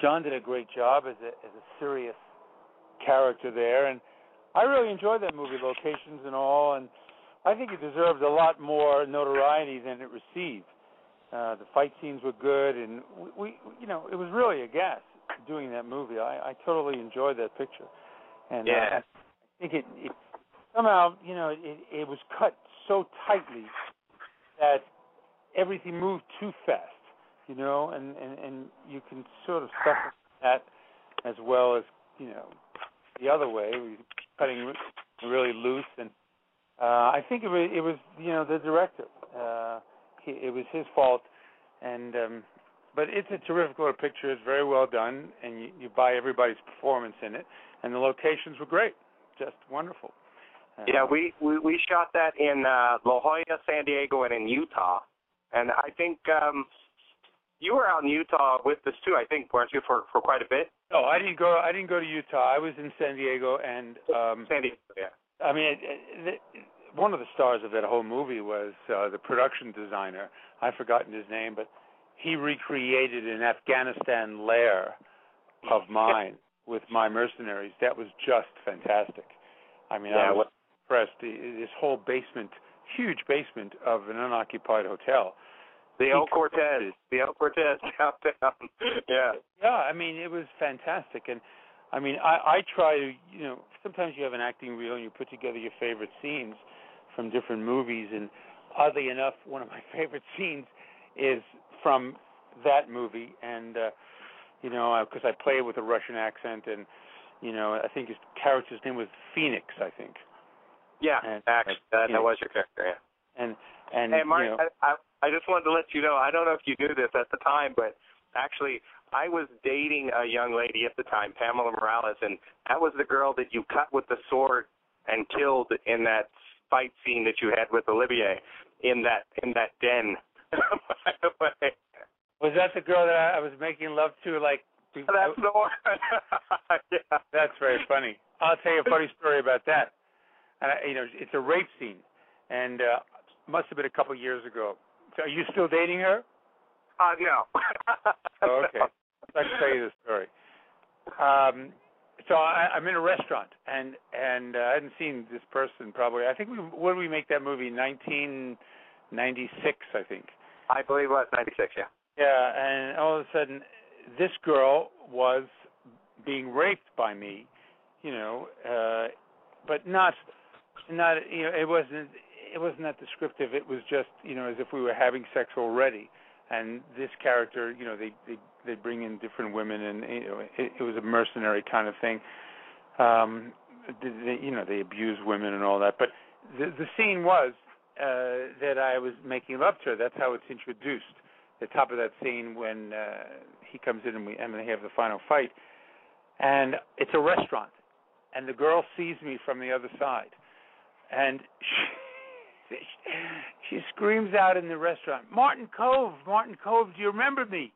John did a great job as a as a serious character there, and I really enjoyed that movie, locations and all, and I think it deserved a lot more notoriety than it received. Uh, the fight scenes were good, and we, we, you know, it was really a gas doing that movie. I, I totally enjoyed that picture, and uh, I think it, it somehow, you know, it, it was cut so tightly that everything moved too fast, you know, and and and you can sort of suffer that as well as you know the other way, cutting really loose, and uh, I think it was it was you know the director. Uh, he, it was his fault, and um, but it's a terrific little picture. It's very well done, and you, you buy everybody's performance in it. And the locations were great, just wonderful. Uh, Yeah, we, we we shot that in uh, La Jolla, San Diego, and in Utah. And I think um, you were out in Utah with us too. I think weren't you for for quite a bit? No, I didn't go. I didn't go to Utah. I was in San Diego, and um, San Diego. Yeah. I mean, it, it, the, one of the stars of that whole movie was uh, the production designer. I've forgotten his name, but he recreated an Afghanistan lair of mine with my mercenaries. That was just fantastic. I mean, I Yeah, was impressed. This whole basement, huge basement of an unoccupied hotel. The El Cortez, the El Cortez <laughs> downtown. yeah. Yeah, I mean, it was fantastic, and I mean, I I try to, you know, sometimes you have an acting reel and you put together your favorite scenes from different movies, and oddly enough, one of my <laughs> favorite scenes is from that movie, and uh, you know, because I play with a Russian accent, and you know, I think his character's name was Phoenix, I think, Yeah, And- actually, that, know. that was your character. Yeah. and and hey, Mark, you know, I, I I just wanted to let you know. I don't know if you knew this at the time, but actually, I was dating a young lady at the time, Pamela Morales, and that was the girl that you cut with the sword and killed in that fight scene that you had with Olivier in that in that den. By the way, was that the girl that I, I was making love to, like? that's the one. <laughs> yeah. That's very funny. I'll tell you a funny story about that. And I, you know, it's a rape scene, and uh, must have been a couple years ago. So, are you still dating her? Uh, no. <laughs> Okay. I can tell you the story. Um, so I, I'm in a restaurant, and and uh, I hadn't seen this person probably. I think we when did we make that movie? 1996, I think. I believe it was '96. Yeah. Yeah, and all of a sudden, this girl was being raped by me, you know, uh, but not, not, you know, it wasn't, it wasn't that descriptive. It was just, you know, as if we were having sex already. And this character, you know, they they they bring in different women, and you know, it, it was a mercenary kind of thing. Um, they, you know, they abuse women and all that. But the the scene was uh, that I was making love to her. That's how it's introduced the top of that scene when uh, he comes in and we and they have the final fight, and it's a restaurant, and the girl sees me from the other side, and she, she screams out in the restaurant, "Martin Kove, Martin Kove, do you remember me?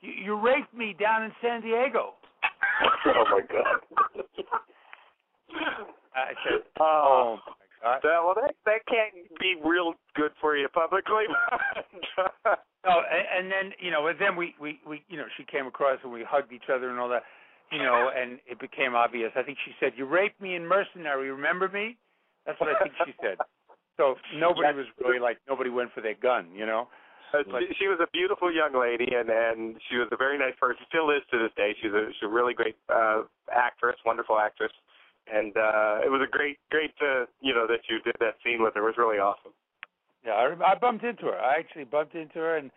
You, you raped me down in San Diego." <laughs> oh my God. <laughs> I said, "Oh my oh, God." That, well, that that can't be real good for you publicly. <laughs> No, and, and then you know, and then we we we you know, she came across and we hugged each other and all that, you know, and it became obvious. I think she said, "You raped me in Mercenary. Remember me?" That's what I think she said. So nobody was really like nobody went for their gun, you know. Uh, she, she was a beautiful young lady, and and she was a very nice person. Still is to this day. She's a she's a really great uh, actress, wonderful actress, and uh, it was a great great uh, you know that you did that scene with her. It was really awesome. Yeah, I, I bumped into her. I actually bumped into her, and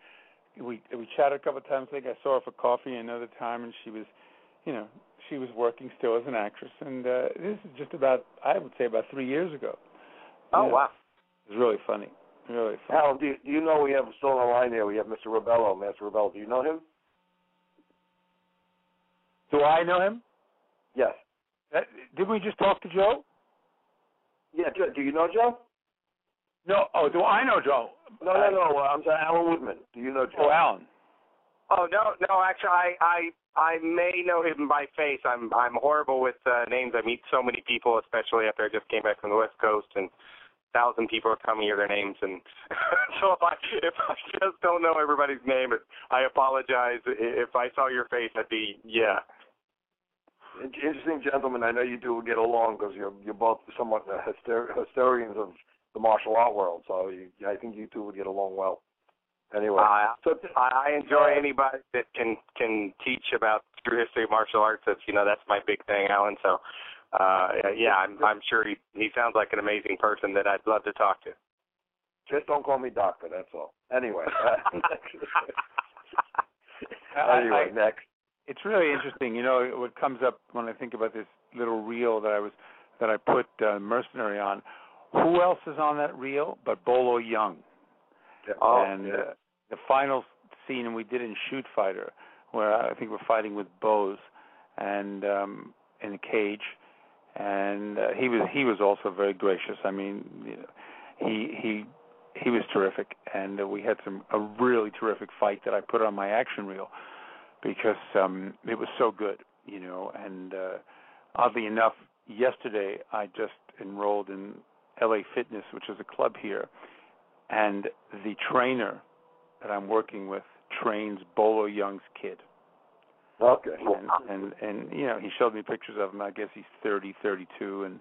we we chatted a couple of times. I think I saw her for coffee another time, and she was, you know, she was working still as an actress. And uh, this is just about, I would say, about three years ago. Oh Yeah. wow! It was really funny, really funny. Alan, do you, do you know we have still on the line here? We have Mr. Rebello, Master Rebello. Do you know him? Do I know him? Yes. Uh, didn't we just talk to Joe? Yeah. Joe, do you know Joe? No. Oh, do I know Joe? No, no, no. uh, I'm sorry, Alan Woodman. Do you know Joe? Oh, Alan. Oh no, no. Actually, I I I may know him by face. I'm I'm horrible with uh, names. I meet so many people, especially after I just came back from the West Coast, and thousand people are telling me their names, and <laughs> so if I if I just don't know everybody's name, I apologize. If I saw your face, I'd be yeah. Interesting gentleman. I know you two would get along because you're you're both somewhat uh, hyster- historians of the martial art world. So you, I think you two would get along well. Anyway, I so I I enjoy anybody that can can teach about true history of martial arts. That's you know that's my big thing, Alan. So uh yeah, I'm I'm sure he he sounds like an amazing person that I'd love to talk to. just don't call me doctor. That's all. Anyway. <laughs> I- anyway, I- next. It's really interesting. You know, what comes up when I think about this little reel that I was that I put uh, Mercenary on. Who else is on that reel but Bolo Yeung? Oh, and yeah. uh, the final scene we did in Shoot Fighter, where I think we're fighting with bows, and um, in a cage, and uh, he was he was also very gracious. I mean, you know, he he he was terrific, and uh, we had some a really terrific fight that I put on my action reel because um, it was so good, you know. And uh, oddly enough, yesterday I just enrolled in LA Fitness, which is a club here, and the trainer that I'm working with trains Bolo Yeung's kid. Okay. And, and and you know he showed me pictures of him. I guess he's 30, 32, and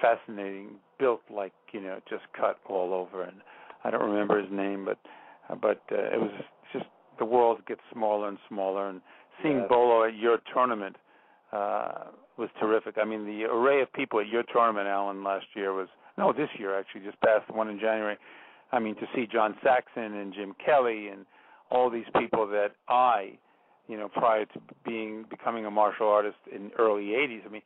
fascinating, built like you know just cut all over. And I don't remember his name, but but uh, it was just the world gets smaller and smaller. And seeing Yeah. Bolo at your tournament uh, was terrific. I mean, the array of people at your tournament, Alan, last year was no, this year actually, just past the one in January. I mean, to see John Saxon and Jim Kelly and all these people that I, you know, prior to being becoming a martial artist in early '80s, I mean,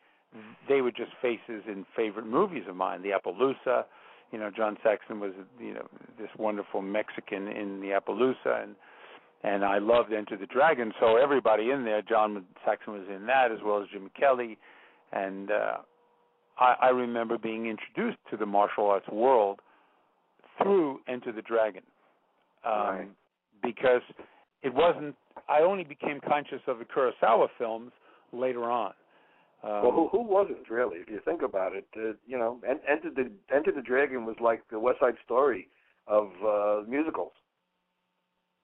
they were just faces in favorite movies of mine. The Appaloosa, you know, John Saxon was, you know, this wonderful Mexican in the Appaloosa, and and I loved Enter the Dragon. So everybody in there, John Saxon was in that as well as Jim Kelly, and uh, I, I remember being introduced to the martial arts world through Enter the Dragon, um, Right. because it wasn't. I only became conscious of the Kurosawa films later on. Um, well, who who wasn't really? If you think about it, uh, you know, En- Enter the Enter the Dragon was like the West Side Story of uh musicals.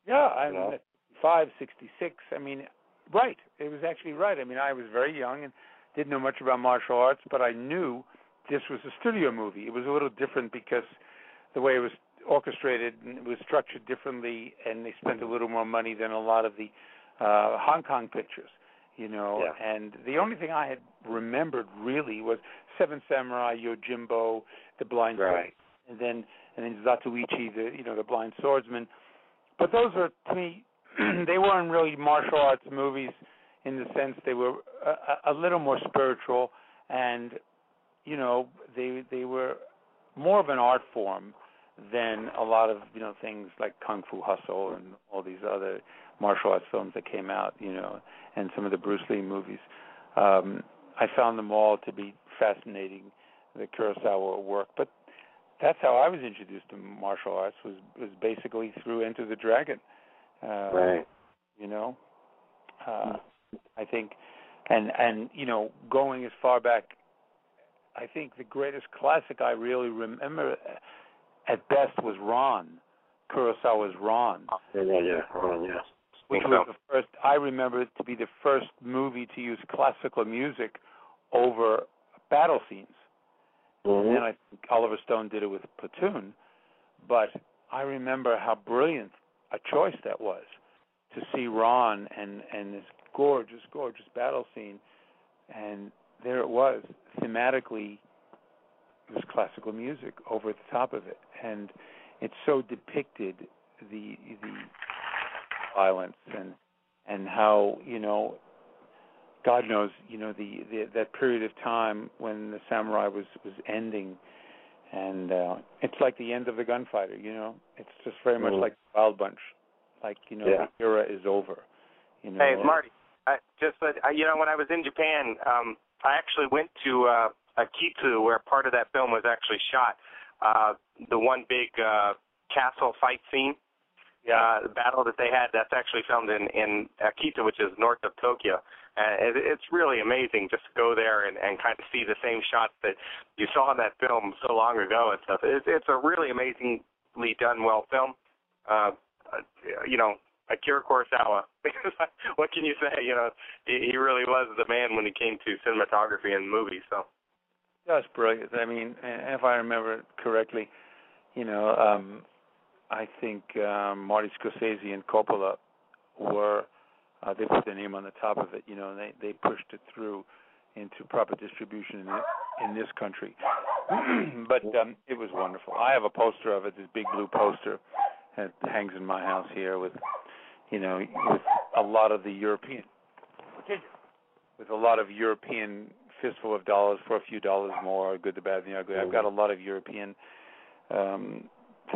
Yeah, I You mean, know? five sixty six. I mean, right. It was actually right. I mean, I was very young and didn't know much about martial arts, but I knew this was a studio movie. It was a little different because the way it was orchestrated and it was structured differently, and they spent a little more money than a lot of the uh Hong Kong pictures. You know, Yeah. and the only thing I had remembered really was Seven Samurai, Yojimbo, The Blind Right. and then and then Zatoichi, the you know the blind swordsman. But those were to me, <clears throat> they weren't really martial arts movies in the sense they were a, a a little more spiritual, and you know they they were more of an art form than a lot of you know things like Kung Fu Hustle and all these other martial arts films that came out, you know, and some of the Bruce Lee movies. Um, I found them all to be fascinating, the Kurosawa work. But that's how I was introduced to martial arts was was basically through Enter the Dragon. Uh, Right. You know, uh, I think, and and you know, going as far back, I think the greatest classic I really remember at best was Ran, Kurosawa's Ran Yeah, yeah, yeah. Oh, yeah. which was the first. I remember it to be the first movie to use classical music over battle scenes. Mhm. And then I think Oliver Stone did it with Platoon, but I remember how brilliant a choice that was to see Ran and and this gorgeous, gorgeous battle scene, and there it was thematically. This classical music over the top of it, and it so depicted the the violence and and how you know God knows you know the, the that period of time when the samurai was was ending and uh it's like the end of the gunfighter you know it's just very much Mhm. like Wild Bunch like you know Yeah. the era is over you know Hey, Marty. I just uh, you know when I was in Japan, um, I actually went to uh, Akita where part of that film was actually shot. Uh, the one big uh, castle fight scene. Uh, the battle that they had that's actually filmed in in Akita, which is north of Tokyo. And it, it's really amazing just to go there and, and kind of see the same shots that you saw in that film so long ago and stuff. It's it's a really amazingly done well film. Uh, uh, you know, Akira Kurosawa. <laughs> what can you say? You know, he, he really was the man when it came to cinematography and movies. So. That's brilliant. I mean, if I remember correctly, you know, um, I think um, Marty Scorsese and Coppola were uh, they put their name on the top of it, you know, and they they pushed it through into proper distribution in this, in this country. <clears throat> but um, it was wonderful. I have a poster of it, this big blue poster that hangs in my house here with, you know, with a lot of the European with a lot of European fistful of dollars for a few dollars more, good, the bad, and the ugly. I've got a lot of European um,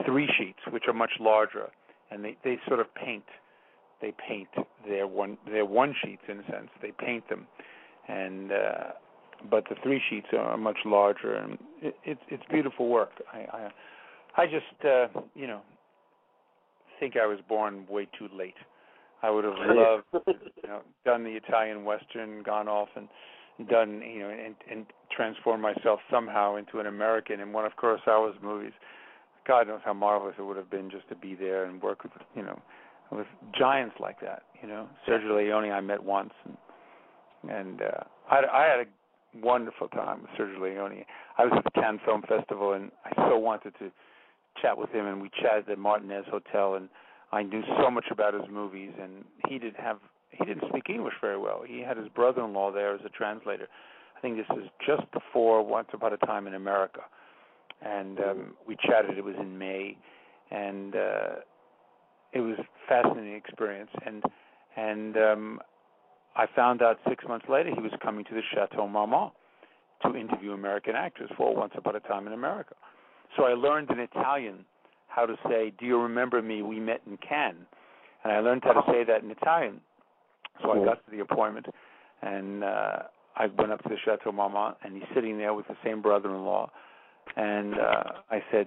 three sheets, which are much larger, and they they sort of paint they paint their one their one sheets in a sense. They paint them, and uh, but the three sheets are much larger, and it, it's it's beautiful work. I I, I just uh, you know think I was born way too late. I would have <laughs> loved, you know, done the Italian Western, gone off and done, you know, and and transformed myself somehow into an American in one of Kurosawa's movies. God knows how marvelous it would have been just to be there and work with, you know, with giants like that. You know, Sergio Leone I met once, and and uh, I I had a wonderful time with Sergio Leone. I was at the Cannes Film Festival, and I so wanted to chat with him, and we chatted at Martinez Hotel, and I knew so much about his movies, and he didn't have he didn't speak English very well. He had his brother-in-law there as a translator. I think this is just before Once Upon a Time in America, and um, we chatted. It was in May, and uh, it was a fascinating experience. And and um, I found out six months later he was coming to the Chateau Marmont to interview American actors for Once Upon a Time in America. So I learned in Italian how to say, "Do you remember me? We met in Cannes," and I learned how to say that in Italian. So I got to the appointment, and uh, I went up to the Chateau Marmont, and he's sitting there with the same brother-in-law, and uh, I said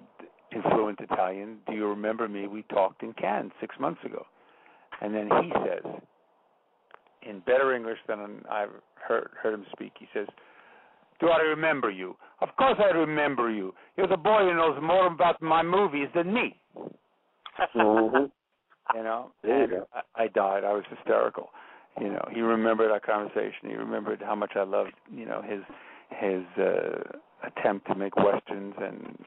in fluent Italian, "Do you remember me? We talked in Cannes six months ago." And then he says, in better English than I've heard heard him speak, he says, "Do I remember you? Of course I remember you. You're the boy who knows more about my movies than me." Mm-hmm. <laughs> You know, you and. I, I died. I was hysterical. You know, he remembered our conversation. He remembered how much I loved, you know, his his uh, attempt to make westerns and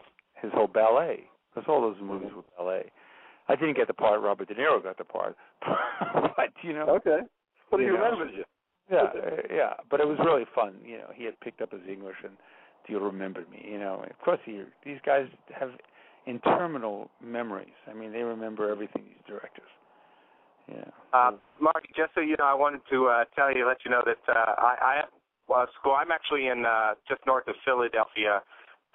his whole ballet. Because all those movies were ballet. I didn't get the part. Robert De Niro got the part. <laughs> but you know, Okay. But he remembers you. yeah, uh, yeah. But it was really fun. You know, he had picked up his English and do you remember me? You know, of course he. These guys have interminable memories. I mean, they remember everything. These directors. Yeah. Uh, Marty, just so you know, I wanted to uh, tell you, let you know that uh, I, I uh, school. I'm actually in uh, just north of Philadelphia,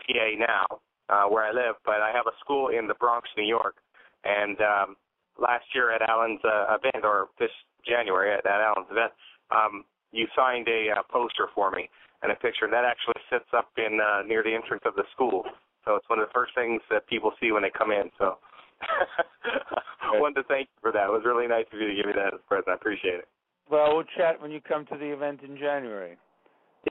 PA now, uh, where I live, but I have a school in the Bronx, New York. And um, last year at Alan's uh, event, or this January at, at Alan's event, um, you signed a uh, poster for me and a picture, and that actually sits up in uh, near the entrance of the school. So it's one of the first things that people see when they come in. So I <laughs> wanted to thank you for that. It was really nice of you to give me that as a present. I appreciate it. Well, we'll chat when you come to the event in January.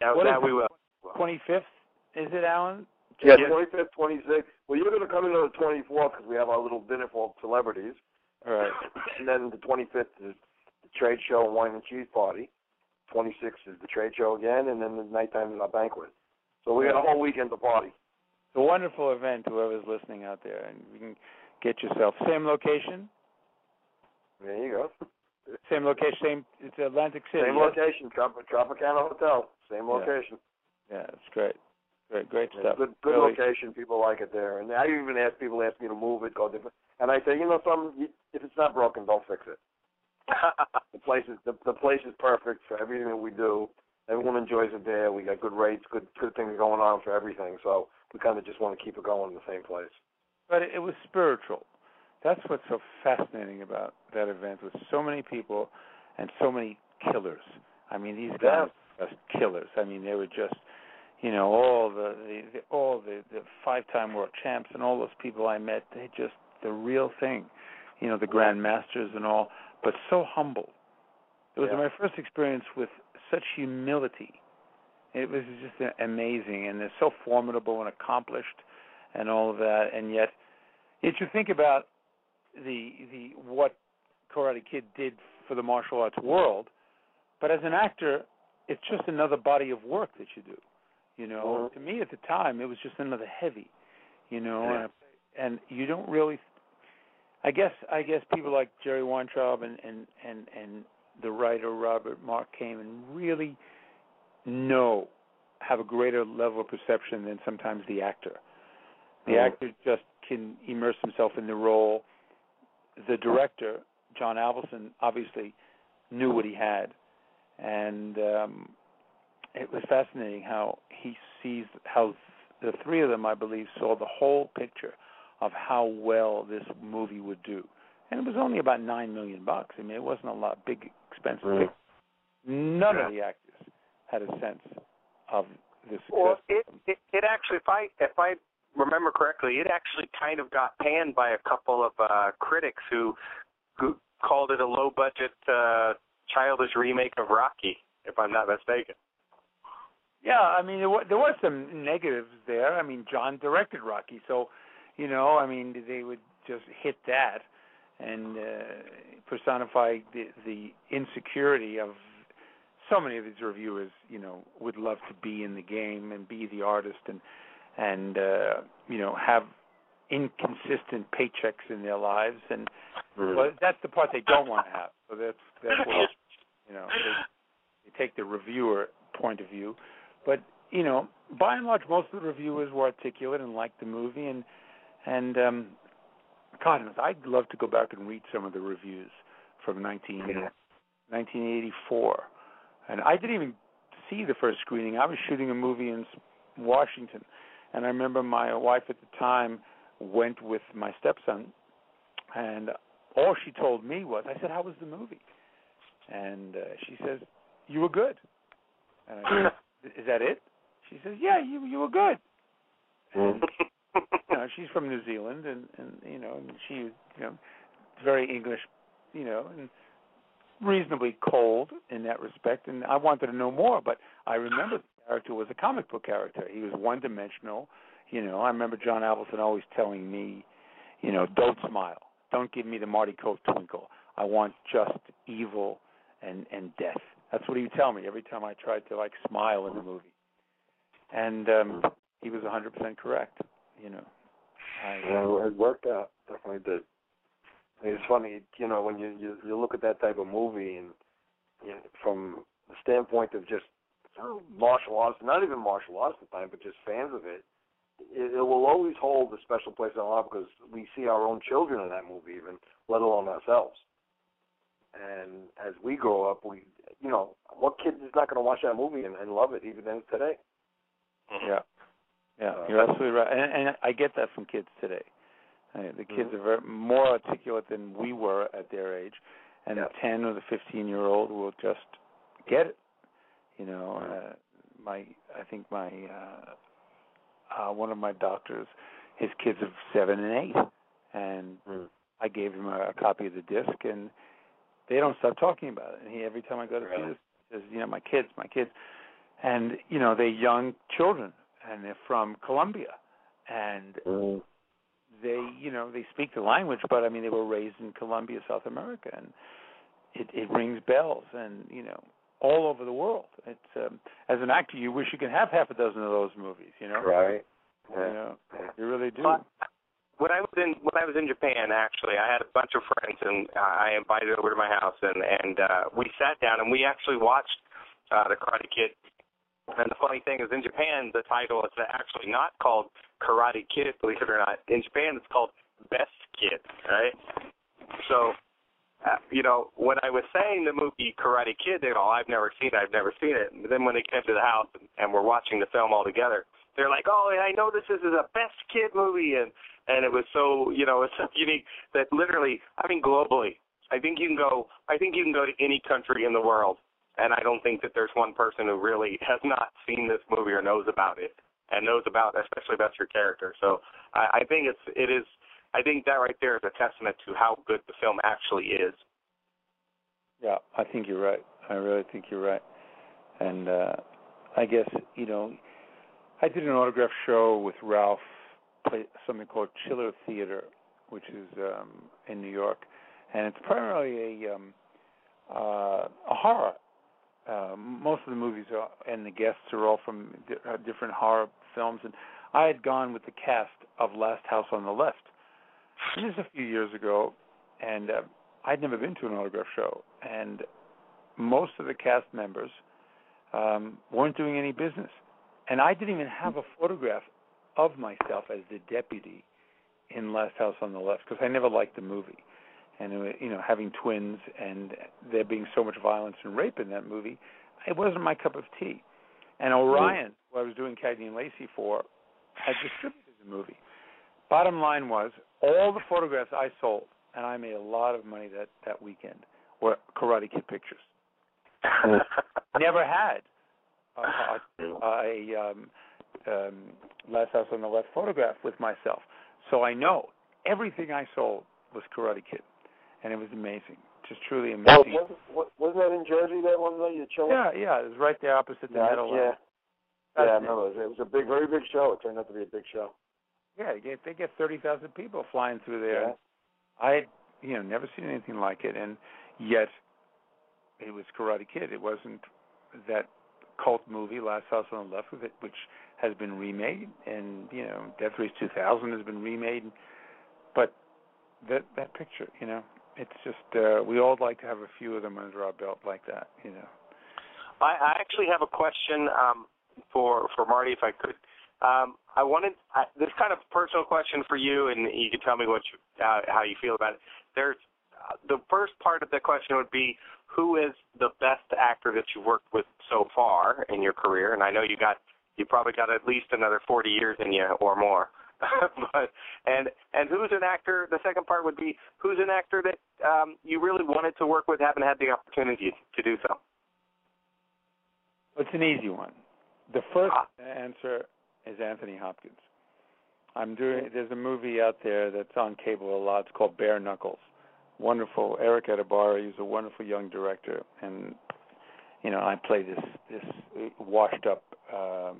Yeah, What that is we will. Twenty fifth, is it, Alan? Yeah, twenty fifth, twenty sixth. Well, you're going to come in on the twenty fourth because we have our little dinner for celebrities. All right. <laughs> And then the twenty fifth is the trade show and wine and cheese party. Twenty sixth is the trade show again, and then the nighttime uh, banquet. So we got a whole weekend to party. It's a wonderful event. Whoever's listening out there, and we can get yourself same location, There you go. same location, same. It's Atlantic City. Same yes? location, Trop- Tropicana Hotel. Same location. Yeah, it's great. Great, great Yeah, stuff. Good, good Really. location. People like it there, and I even ask people ask me to move it, go different, and I say, you know, you- If it's not broken, don't fix it. <laughs> the place is the, the place is perfect for everything that we do. Everyone enjoys it there. We got good rates, good good things going on for everything. So we kind of just want to keep it going in the same place. But it, was spiritual. That's what's so fascinating about that event with so many people and so many killers. I mean, these guys were just killers. I mean, they were just, you know, all the, the, the all the, the five-time world champs and all those people I met. They just the real thing, you know, the grand masters and all, but so humble. It was Yeah. my first experience with such humility. It was just amazing, and they're so formidable and accomplished, and all of that. And yet, yet you think about the the what Karate Kid did for the martial arts world, but as an actor, it's just another body of work that you do. You know, mm-hmm. to me at the time, it was just another heavy. You know, Yeah. and, and you don't really. I guess I guess people like Jerry Weintraub and and and and the writer Robert Mark Kamen really know have a greater level of perception than sometimes the actor. The Mhm. actor just can immerse himself in the role. The director, John Avildsen, obviously knew what he had, and um, it was fascinating how he sees how the three of them, I believe, saw the whole picture of how well this movie would do. and it was only about nine million bucks. I mean, it wasn't a lot big expensive. Mm. None Yeah. of the actors had a sense of the success. Well, it, it it actually, if I if I remember correctly, it actually kind of got panned by a couple of uh critics who, who called it a low budget, uh childish remake of Rocky, if I'm not mistaken. Yeah, I mean there was, some negatives there. I mean John directed Rocky, so you know, I mean they would just hit that and uh, personify the the insecurity of so many of these reviewers. You know, would love to be in the game and be the artist and and uh, you know have inconsistent paychecks in their lives and well that's the part they don't want to have. So that's that's what you know they, they take the reviewer point of view. But you know, by and large, most of the reviewers were articulate and liked the movie, and and um, God knows, I'd love to go back and read some of the reviews from 19, 1984, and I didn't even see the first screening. I was shooting a movie in Washington, and I remember my wife at the time went with my stepson, and all she told me was, I said, "How was the movie?" And uh, she says, "You were good." And I said, <coughs> is that it? She says, yeah, you you were good. And, <laughs> you know, she's from New Zealand, and and you know, and she you know, very English, you know, and reasonably cold in that respect. And I wanted to know more, but I remember character was a comic book character. He was one dimensional. You know, I remember John Avildsen always telling me, you know, don't smile, don't give me the Marty Kove twinkle. I want just evil and and death. That's what he would tell me every time I tried to like smile in the movie. And um he was 100% correct, you know. I, Yeah, it worked out. Definitely did. It's funny, you know, when you you, you look at that type of movie and you know, from the standpoint of just uh, martial arts, not even martial arts at the time, but just fans of it, it, it will always hold a special place in our heart because we see our own children in that movie, even let alone ourselves. And as we grow up, we, you know, what kid is not going to watch that movie and, and love it even then today? Yeah, yeah, you're absolutely right, and, and I get that from kids today. Uh, the kids are very, more articulate than we were at their age, and the ten or the fifteen year old will just get it. You know, uh, my I think my uh, uh, one of my doctors, his kids are seven and eight, and I gave him a, a copy of the disc, and they don't stop talking about it. And he every time I go to see this, he says, you know, my kids, my kids, and you know they're young children, and they're from Colombia, and they you know they speak the language, but I mean they were raised in Colombia, South America, and it it rings bells, and you know all over the world. It's um, as an actor, you wish you could have half a dozen of those movies, you know. Right. You know, you really do. Well, when I was in when I was in Japan, actually, I had a bunch of friends, and uh, I invited over to my house, and and uh, we sat down and we actually watched uh, the Karate Kid. And the funny thing is, in Japan, the title is actually not called Karate Kid, believe it or not. In Japan, it's called Best Kid, right? So, you know, when I was saying the movie Karate Kid, they go, oh, "I've never seen it. I've never seen it." And then when they came to the house and, and we're watching the film all together, they're like, "Oh, I know this is a Best Kid movie," and and it was so, you know, <laughs> it's so unique that literally, I mean, globally, I think you can go. I think you can go to any country in the world, and I don't think that there's one person who really has not seen this movie or knows about it, and knows about, especially about your character. So I, I think it's it is. I think that right there is a testament to how good the film actually is. Yeah, I think you're right. I really think you're right. And uh I guess, you know, I did an autograph show with Ralph, play something called Chiller Theater, which is um in New York, and it's primarily a um uh a horror. Uh, most of the movies are, and the guests are all from di- uh, different horror films, and I had gone with the cast of Last House on the Left. Is a few years ago, and uh, I'd never been to an autograph show, and most of the cast members um, weren't doing any business, and I didn't even have a photograph of myself as the deputy in Last House on the Left because I never liked the movie, and it, you know having twins and there being so much violence and rape in that movie, it wasn't my cup of tea. And Orion, who I was doing Cagney and Lacey for, had distributed the movie. Bottom line was, all the photographs I sold and I made a lot of money that that weekend. Were Karate Kid pictures. <laughs> Never had a, a, a um, um, Last House on the Left photograph with myself, so I know everything I sold was Karate Kid, and it was amazing, just truly Well, amazing. wasn't, wasn't that in Jersey that one night you chilling? yeah, yeah, it was right there opposite the yeah, metal. yeah. Yeah, I remember. It was, it was a big, very big show. It turned out to be a big show. Yeah, they get, they get thirty thousand people flying through there. Yeah. I had, you know, never seen anything like it, and yet it was Karate Kid. It wasn't that cult movie, Last House on the Left, with it, which has been remade, and you know, Death Race 2000 has been remade. But that that picture, you know, it's just uh, we all like to have a few of them under our belt like that, you know. I, I actually have a question um, for for Marty, if I could. Um, I wanted I, this kind of personal question for you, and you can tell me what you, uh, how you feel about it. There's uh, the first part of the question would be who is the best actor that you've worked with so far in your career? And I know you got you probably got at least another 40 years in you or more. <laughs> but and and who's an actor? The second part would be who's an actor that um, you really wanted to work with, haven't had the opportunity to do so. It's an easy one. The first answer is Anthony Hopkins. I'm doing. There's a movie out there that's on cable a lot. It's called Bare Knuckles. Wonderful. Eric Etebari. He's a wonderful young director, and you know I play this this washed up um,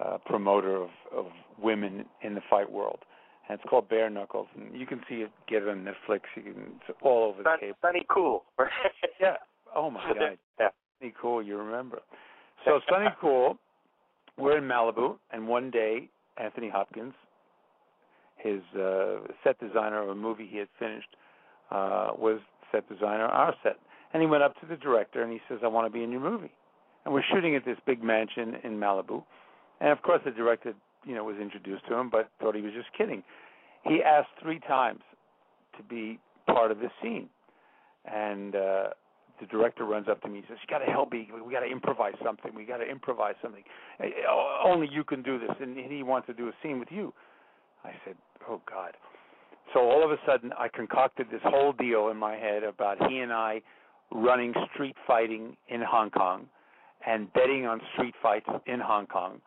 uh, promoter of of women in the fight world. And it's called Bare Knuckles, and you can see it. Get it on Netflix. You can. It's all over the Sun- cable. Sunny Cool. <laughs> yeah. Oh my God. Yeah. Sunny Cool, you remember. So Sunny Cool, we're in Malibu, and one day Anthony Hopkins, his uh, set designer of a movie he had finished, uh, was set designer on our set. And he went up to the director and he says, I want to be in your movie. And we're shooting at this big mansion in Malibu. And of course the director, you know, was introduced to him, but thought he was just kidding. He asked three times to be part of the scene. And uh the director runs up to me and says, "You got to help me. We got to improvise something. We got to improvise something. Eh, oh, Only you can do this." And he wants to do a scene with you. I said, "Oh God." So all of a sudden, I concocted this whole deal in my head about he and I running street fighting in Hong Kong and betting on street fights in Hong Kong.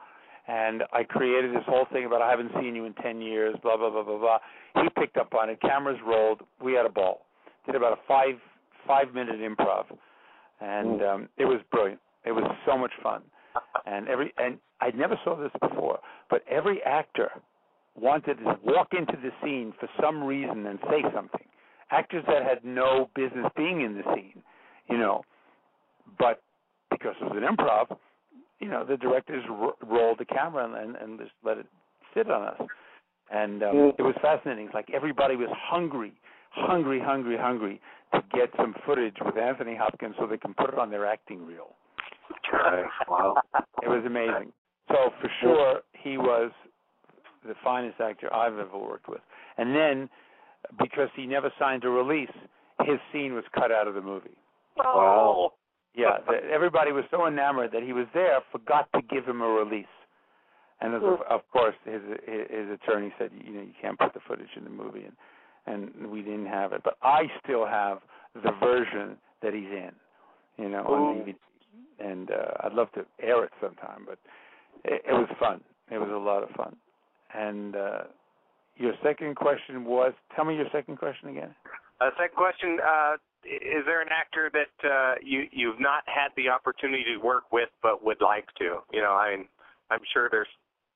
And I created this whole thing about I haven't seen you in 10 years, blah, blah, blah, blah, blah. He picked up on it. Cameras rolled. We had a ball. Did about a five five minute improv, and um, it was brilliant. It was so much fun, and every and I never saw this before, but every actor wanted to walk into the scene for some reason and say something. Actors that had no business being in the scene, you know, but because it was an improv, you know, the directors ro- rolled the camera and, and, and just let it sit on us. And um, it was fascinating. It's like everybody was hungry, hungry, hungry, hungry to get some footage with Anthony Hopkins so they can put it on their acting reel. Wow. It was amazing. So for sure, he was the finest actor I've ever worked with. And then, because he never signed a release, his scene was cut out of the movie. Wow. Yeah, the, everybody was so enamored that he was there, forgot to give him a release. And of, hmm. of course, his his attorney said, you know, you can't put the footage in the movie, and and we didn't have it. But I still have the version that he's in, you know, on DVD. And uh, I'd love to air it sometime, but it, it was fun. It was a lot of fun. And uh, your second question was, tell me your second question again. Uh, second question: uh, Is there an actor that uh, you you've not had the opportunity to work with but would like to? You know, I mean, I'm sure there's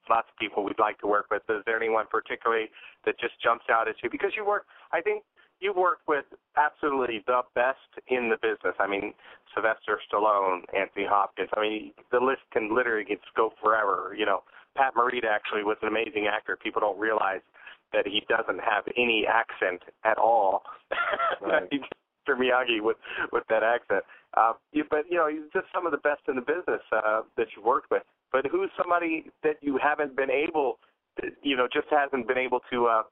lots of people we'd like to work with. Is there anyone particularly that just jumps out at you? Because you work, I think you've worked with absolutely the best in the business. I mean, Sylvester Stallone, Anthony Hopkins. I mean, the list can literally get go forever. You know, Pat Morita actually was an amazing actor. People don't realize that he doesn't have any accent at all. Right. <laughs> Mr. Miyagi with with that accent. Uh, you, but you know, he's just some of the best in the business uh, that you've worked with. But who's somebody that you haven't been able, to, you know, just hasn't been able to uh,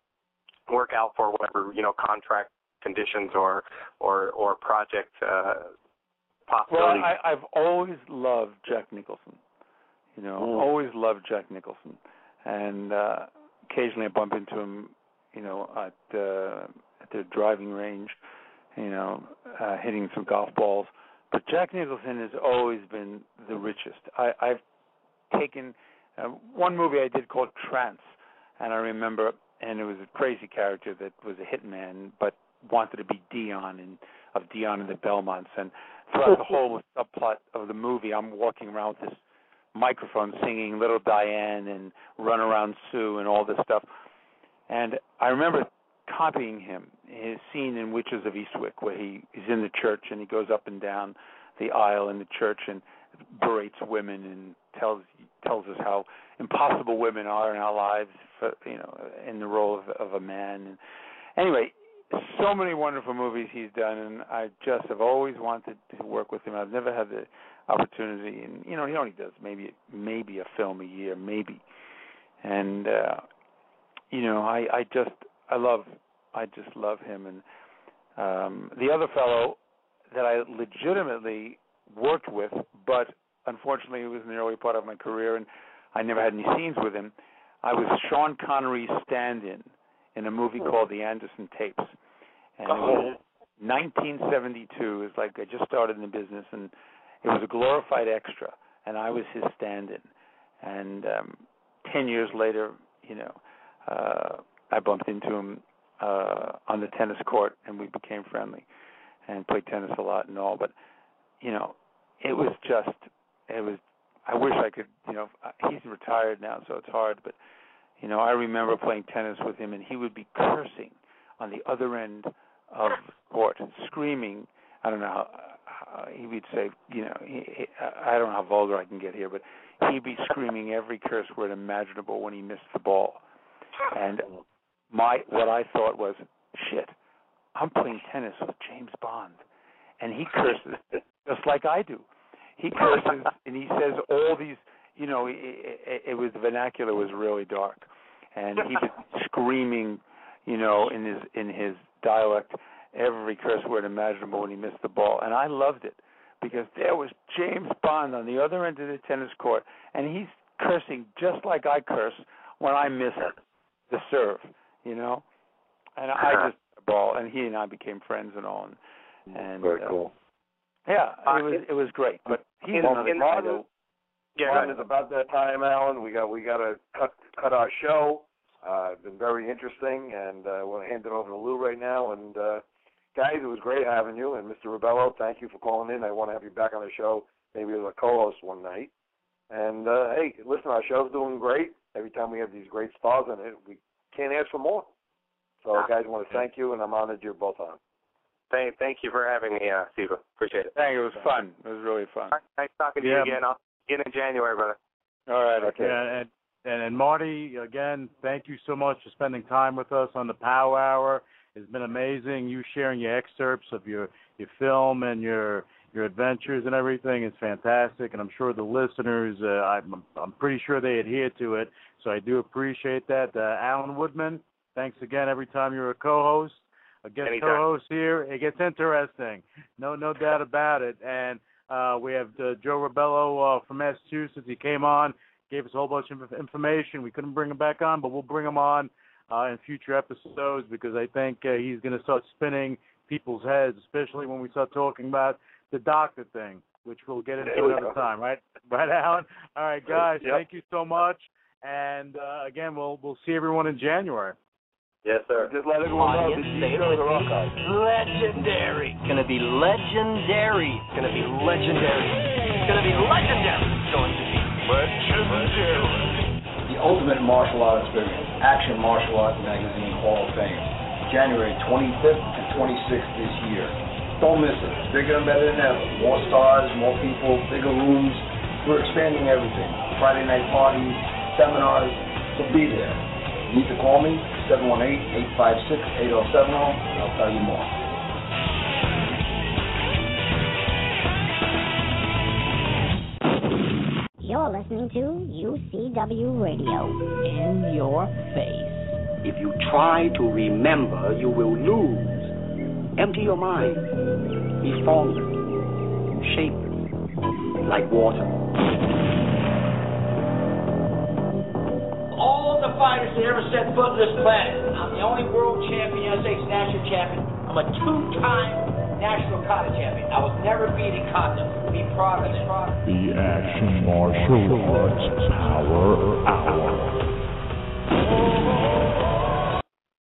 work out for whatever you know contract conditions or or or project uh, Well, possibilities? I, I've always loved Jack Nicholson. You know, Mm. always loved Jack Nicholson, and uh, occasionally I bump into him. You know, at uh, at the driving range, you know, uh, hitting some golf balls. But Jack Nicholson has always been the richest. I, I've taken uh, one movie I did called Trance, and I remember, and it was a crazy character that was a hitman, but wanted to be Dion and of Dion and the Belmonts. And throughout the whole subplot of the movie, I'm walking around with this microphone singing Little Diane and Run Around Sue and all this stuff. And I remember copying him his scene in Witches of Eastwick where he is in the church and he goes up and down the aisle in the church and berates women and tells tells us how impossible women are in our lives for you know in the role of of a man. And anyway so many wonderful movies he's done and I just have always wanted to work with him. I've never had the opportunity and you know he only does maybe maybe a film a year maybe. And uh you know I I just I love I just love him. And um the other fellow that I legitimately worked with but unfortunately it was in the early part of my career and I never had any scenes with him. I was Sean Connery's stand-in in a movie called The Anderson Tapes. And it was 1972 it's like I just started in the business and it was a glorified extra and I was his stand-in. And um 10 years later you know uh I bumped into him uh on the tennis court and we became friendly and played tennis a lot and all. But you know it was just it was I wish I could you know he's retired now so it's hard but you know I remember playing tennis with him and he would be cursing on the other end of the court screaming. I don't know how uh, he would say you know he, he, I don't know how vulgar I can get here but he'd be screaming every curse word imaginable when he missed the ball. And my what I thought was shit I'm playing tennis with James Bond. And he curses <laughs> just like I do he curses and he says all these you know it, it, it was the vernacular was really dark. And he was <laughs> screaming you know in his in his dialect every curse word imaginable when he missed the ball. And I loved it because there was James Bond on the other end of the tennis court and he's cursing just like I curse when I miss the serve you know? And I just ball and he and I became friends and all and, and very uh, cool. yeah, it was it was great. But he's in, in Martin, yeah, Martin, it's about that time, Alan. We got we got to cut cut our show. Uh, it's been very interesting, and uh, we'll hand it over to Lou right now. And uh, guys, it was great having you. And Mr. Ribello, thank you for calling in. I want to have you back on the show, maybe as a co-host one night. And uh, hey, listen, our show's doing great. Every time we have these great stars in it, we can't ask for more. So, guys, I want to thank you, and I'm honored you're both on. Thank, thank you for having me, uh, Steve. Appreciate it. Thank you. It was fun. It was really fun. All right, nice talking to Yeah. you again. I'll get in January, brother. All right. Okay. Yeah, and, and and Marty, again, thank you so much for spending time with us on the Power Hour. It's been amazing. You sharing your excerpts of your your film and your your adventures and everything is fantastic, and I'm sure the listeners, uh, I'm I'm pretty sure they adhere to it. So I do appreciate that. Uh, Alan Woodman, thanks again. Every time you're a co-host, a guest Anytime. co-host here, it gets interesting. No no doubt about it. And uh, we have uh, Joe Ribello uh, from Massachusetts. He came on, gave us a whole bunch of information. We couldn't bring him back on, but we'll bring him on uh, in future episodes because I think uh, he's going to start spinning people's heads, especially when we start talking about the doctor thing, which we'll get into another time, right? Right, Alan. All right, guys. Yep. Thank you so much. And uh, again, we'll we'll see everyone in January. Yes, sir. Just let everyone know Audience, that these it shows with are me. archived. Legendary. It's gonna be legendary. It's gonna be legendary. It's gonna be legendary. It's going to be legendary. The Ultimate Martial Art Experience, Action Martial Arts Magazine Hall of Fame, January 25th to 26th this year. Don't miss it. It's bigger and better than ever. More stars, more people, bigger rooms. We're expanding everything. Friday night parties, seminars. So be there. You need to call me, 718-856-8070. I'll tell you more. You're listening to UCW Radio. In your face. If you try to remember, you will lose. Empty your mind. Be formless, shapeless, like water. All the fighters that ever set foot on this planet. I'm the only world champion, United States national champion. I'm a two-time national kata champion. I was never beaten kata. Be proud of it. The Action Martial Arts Power Hour. Oh,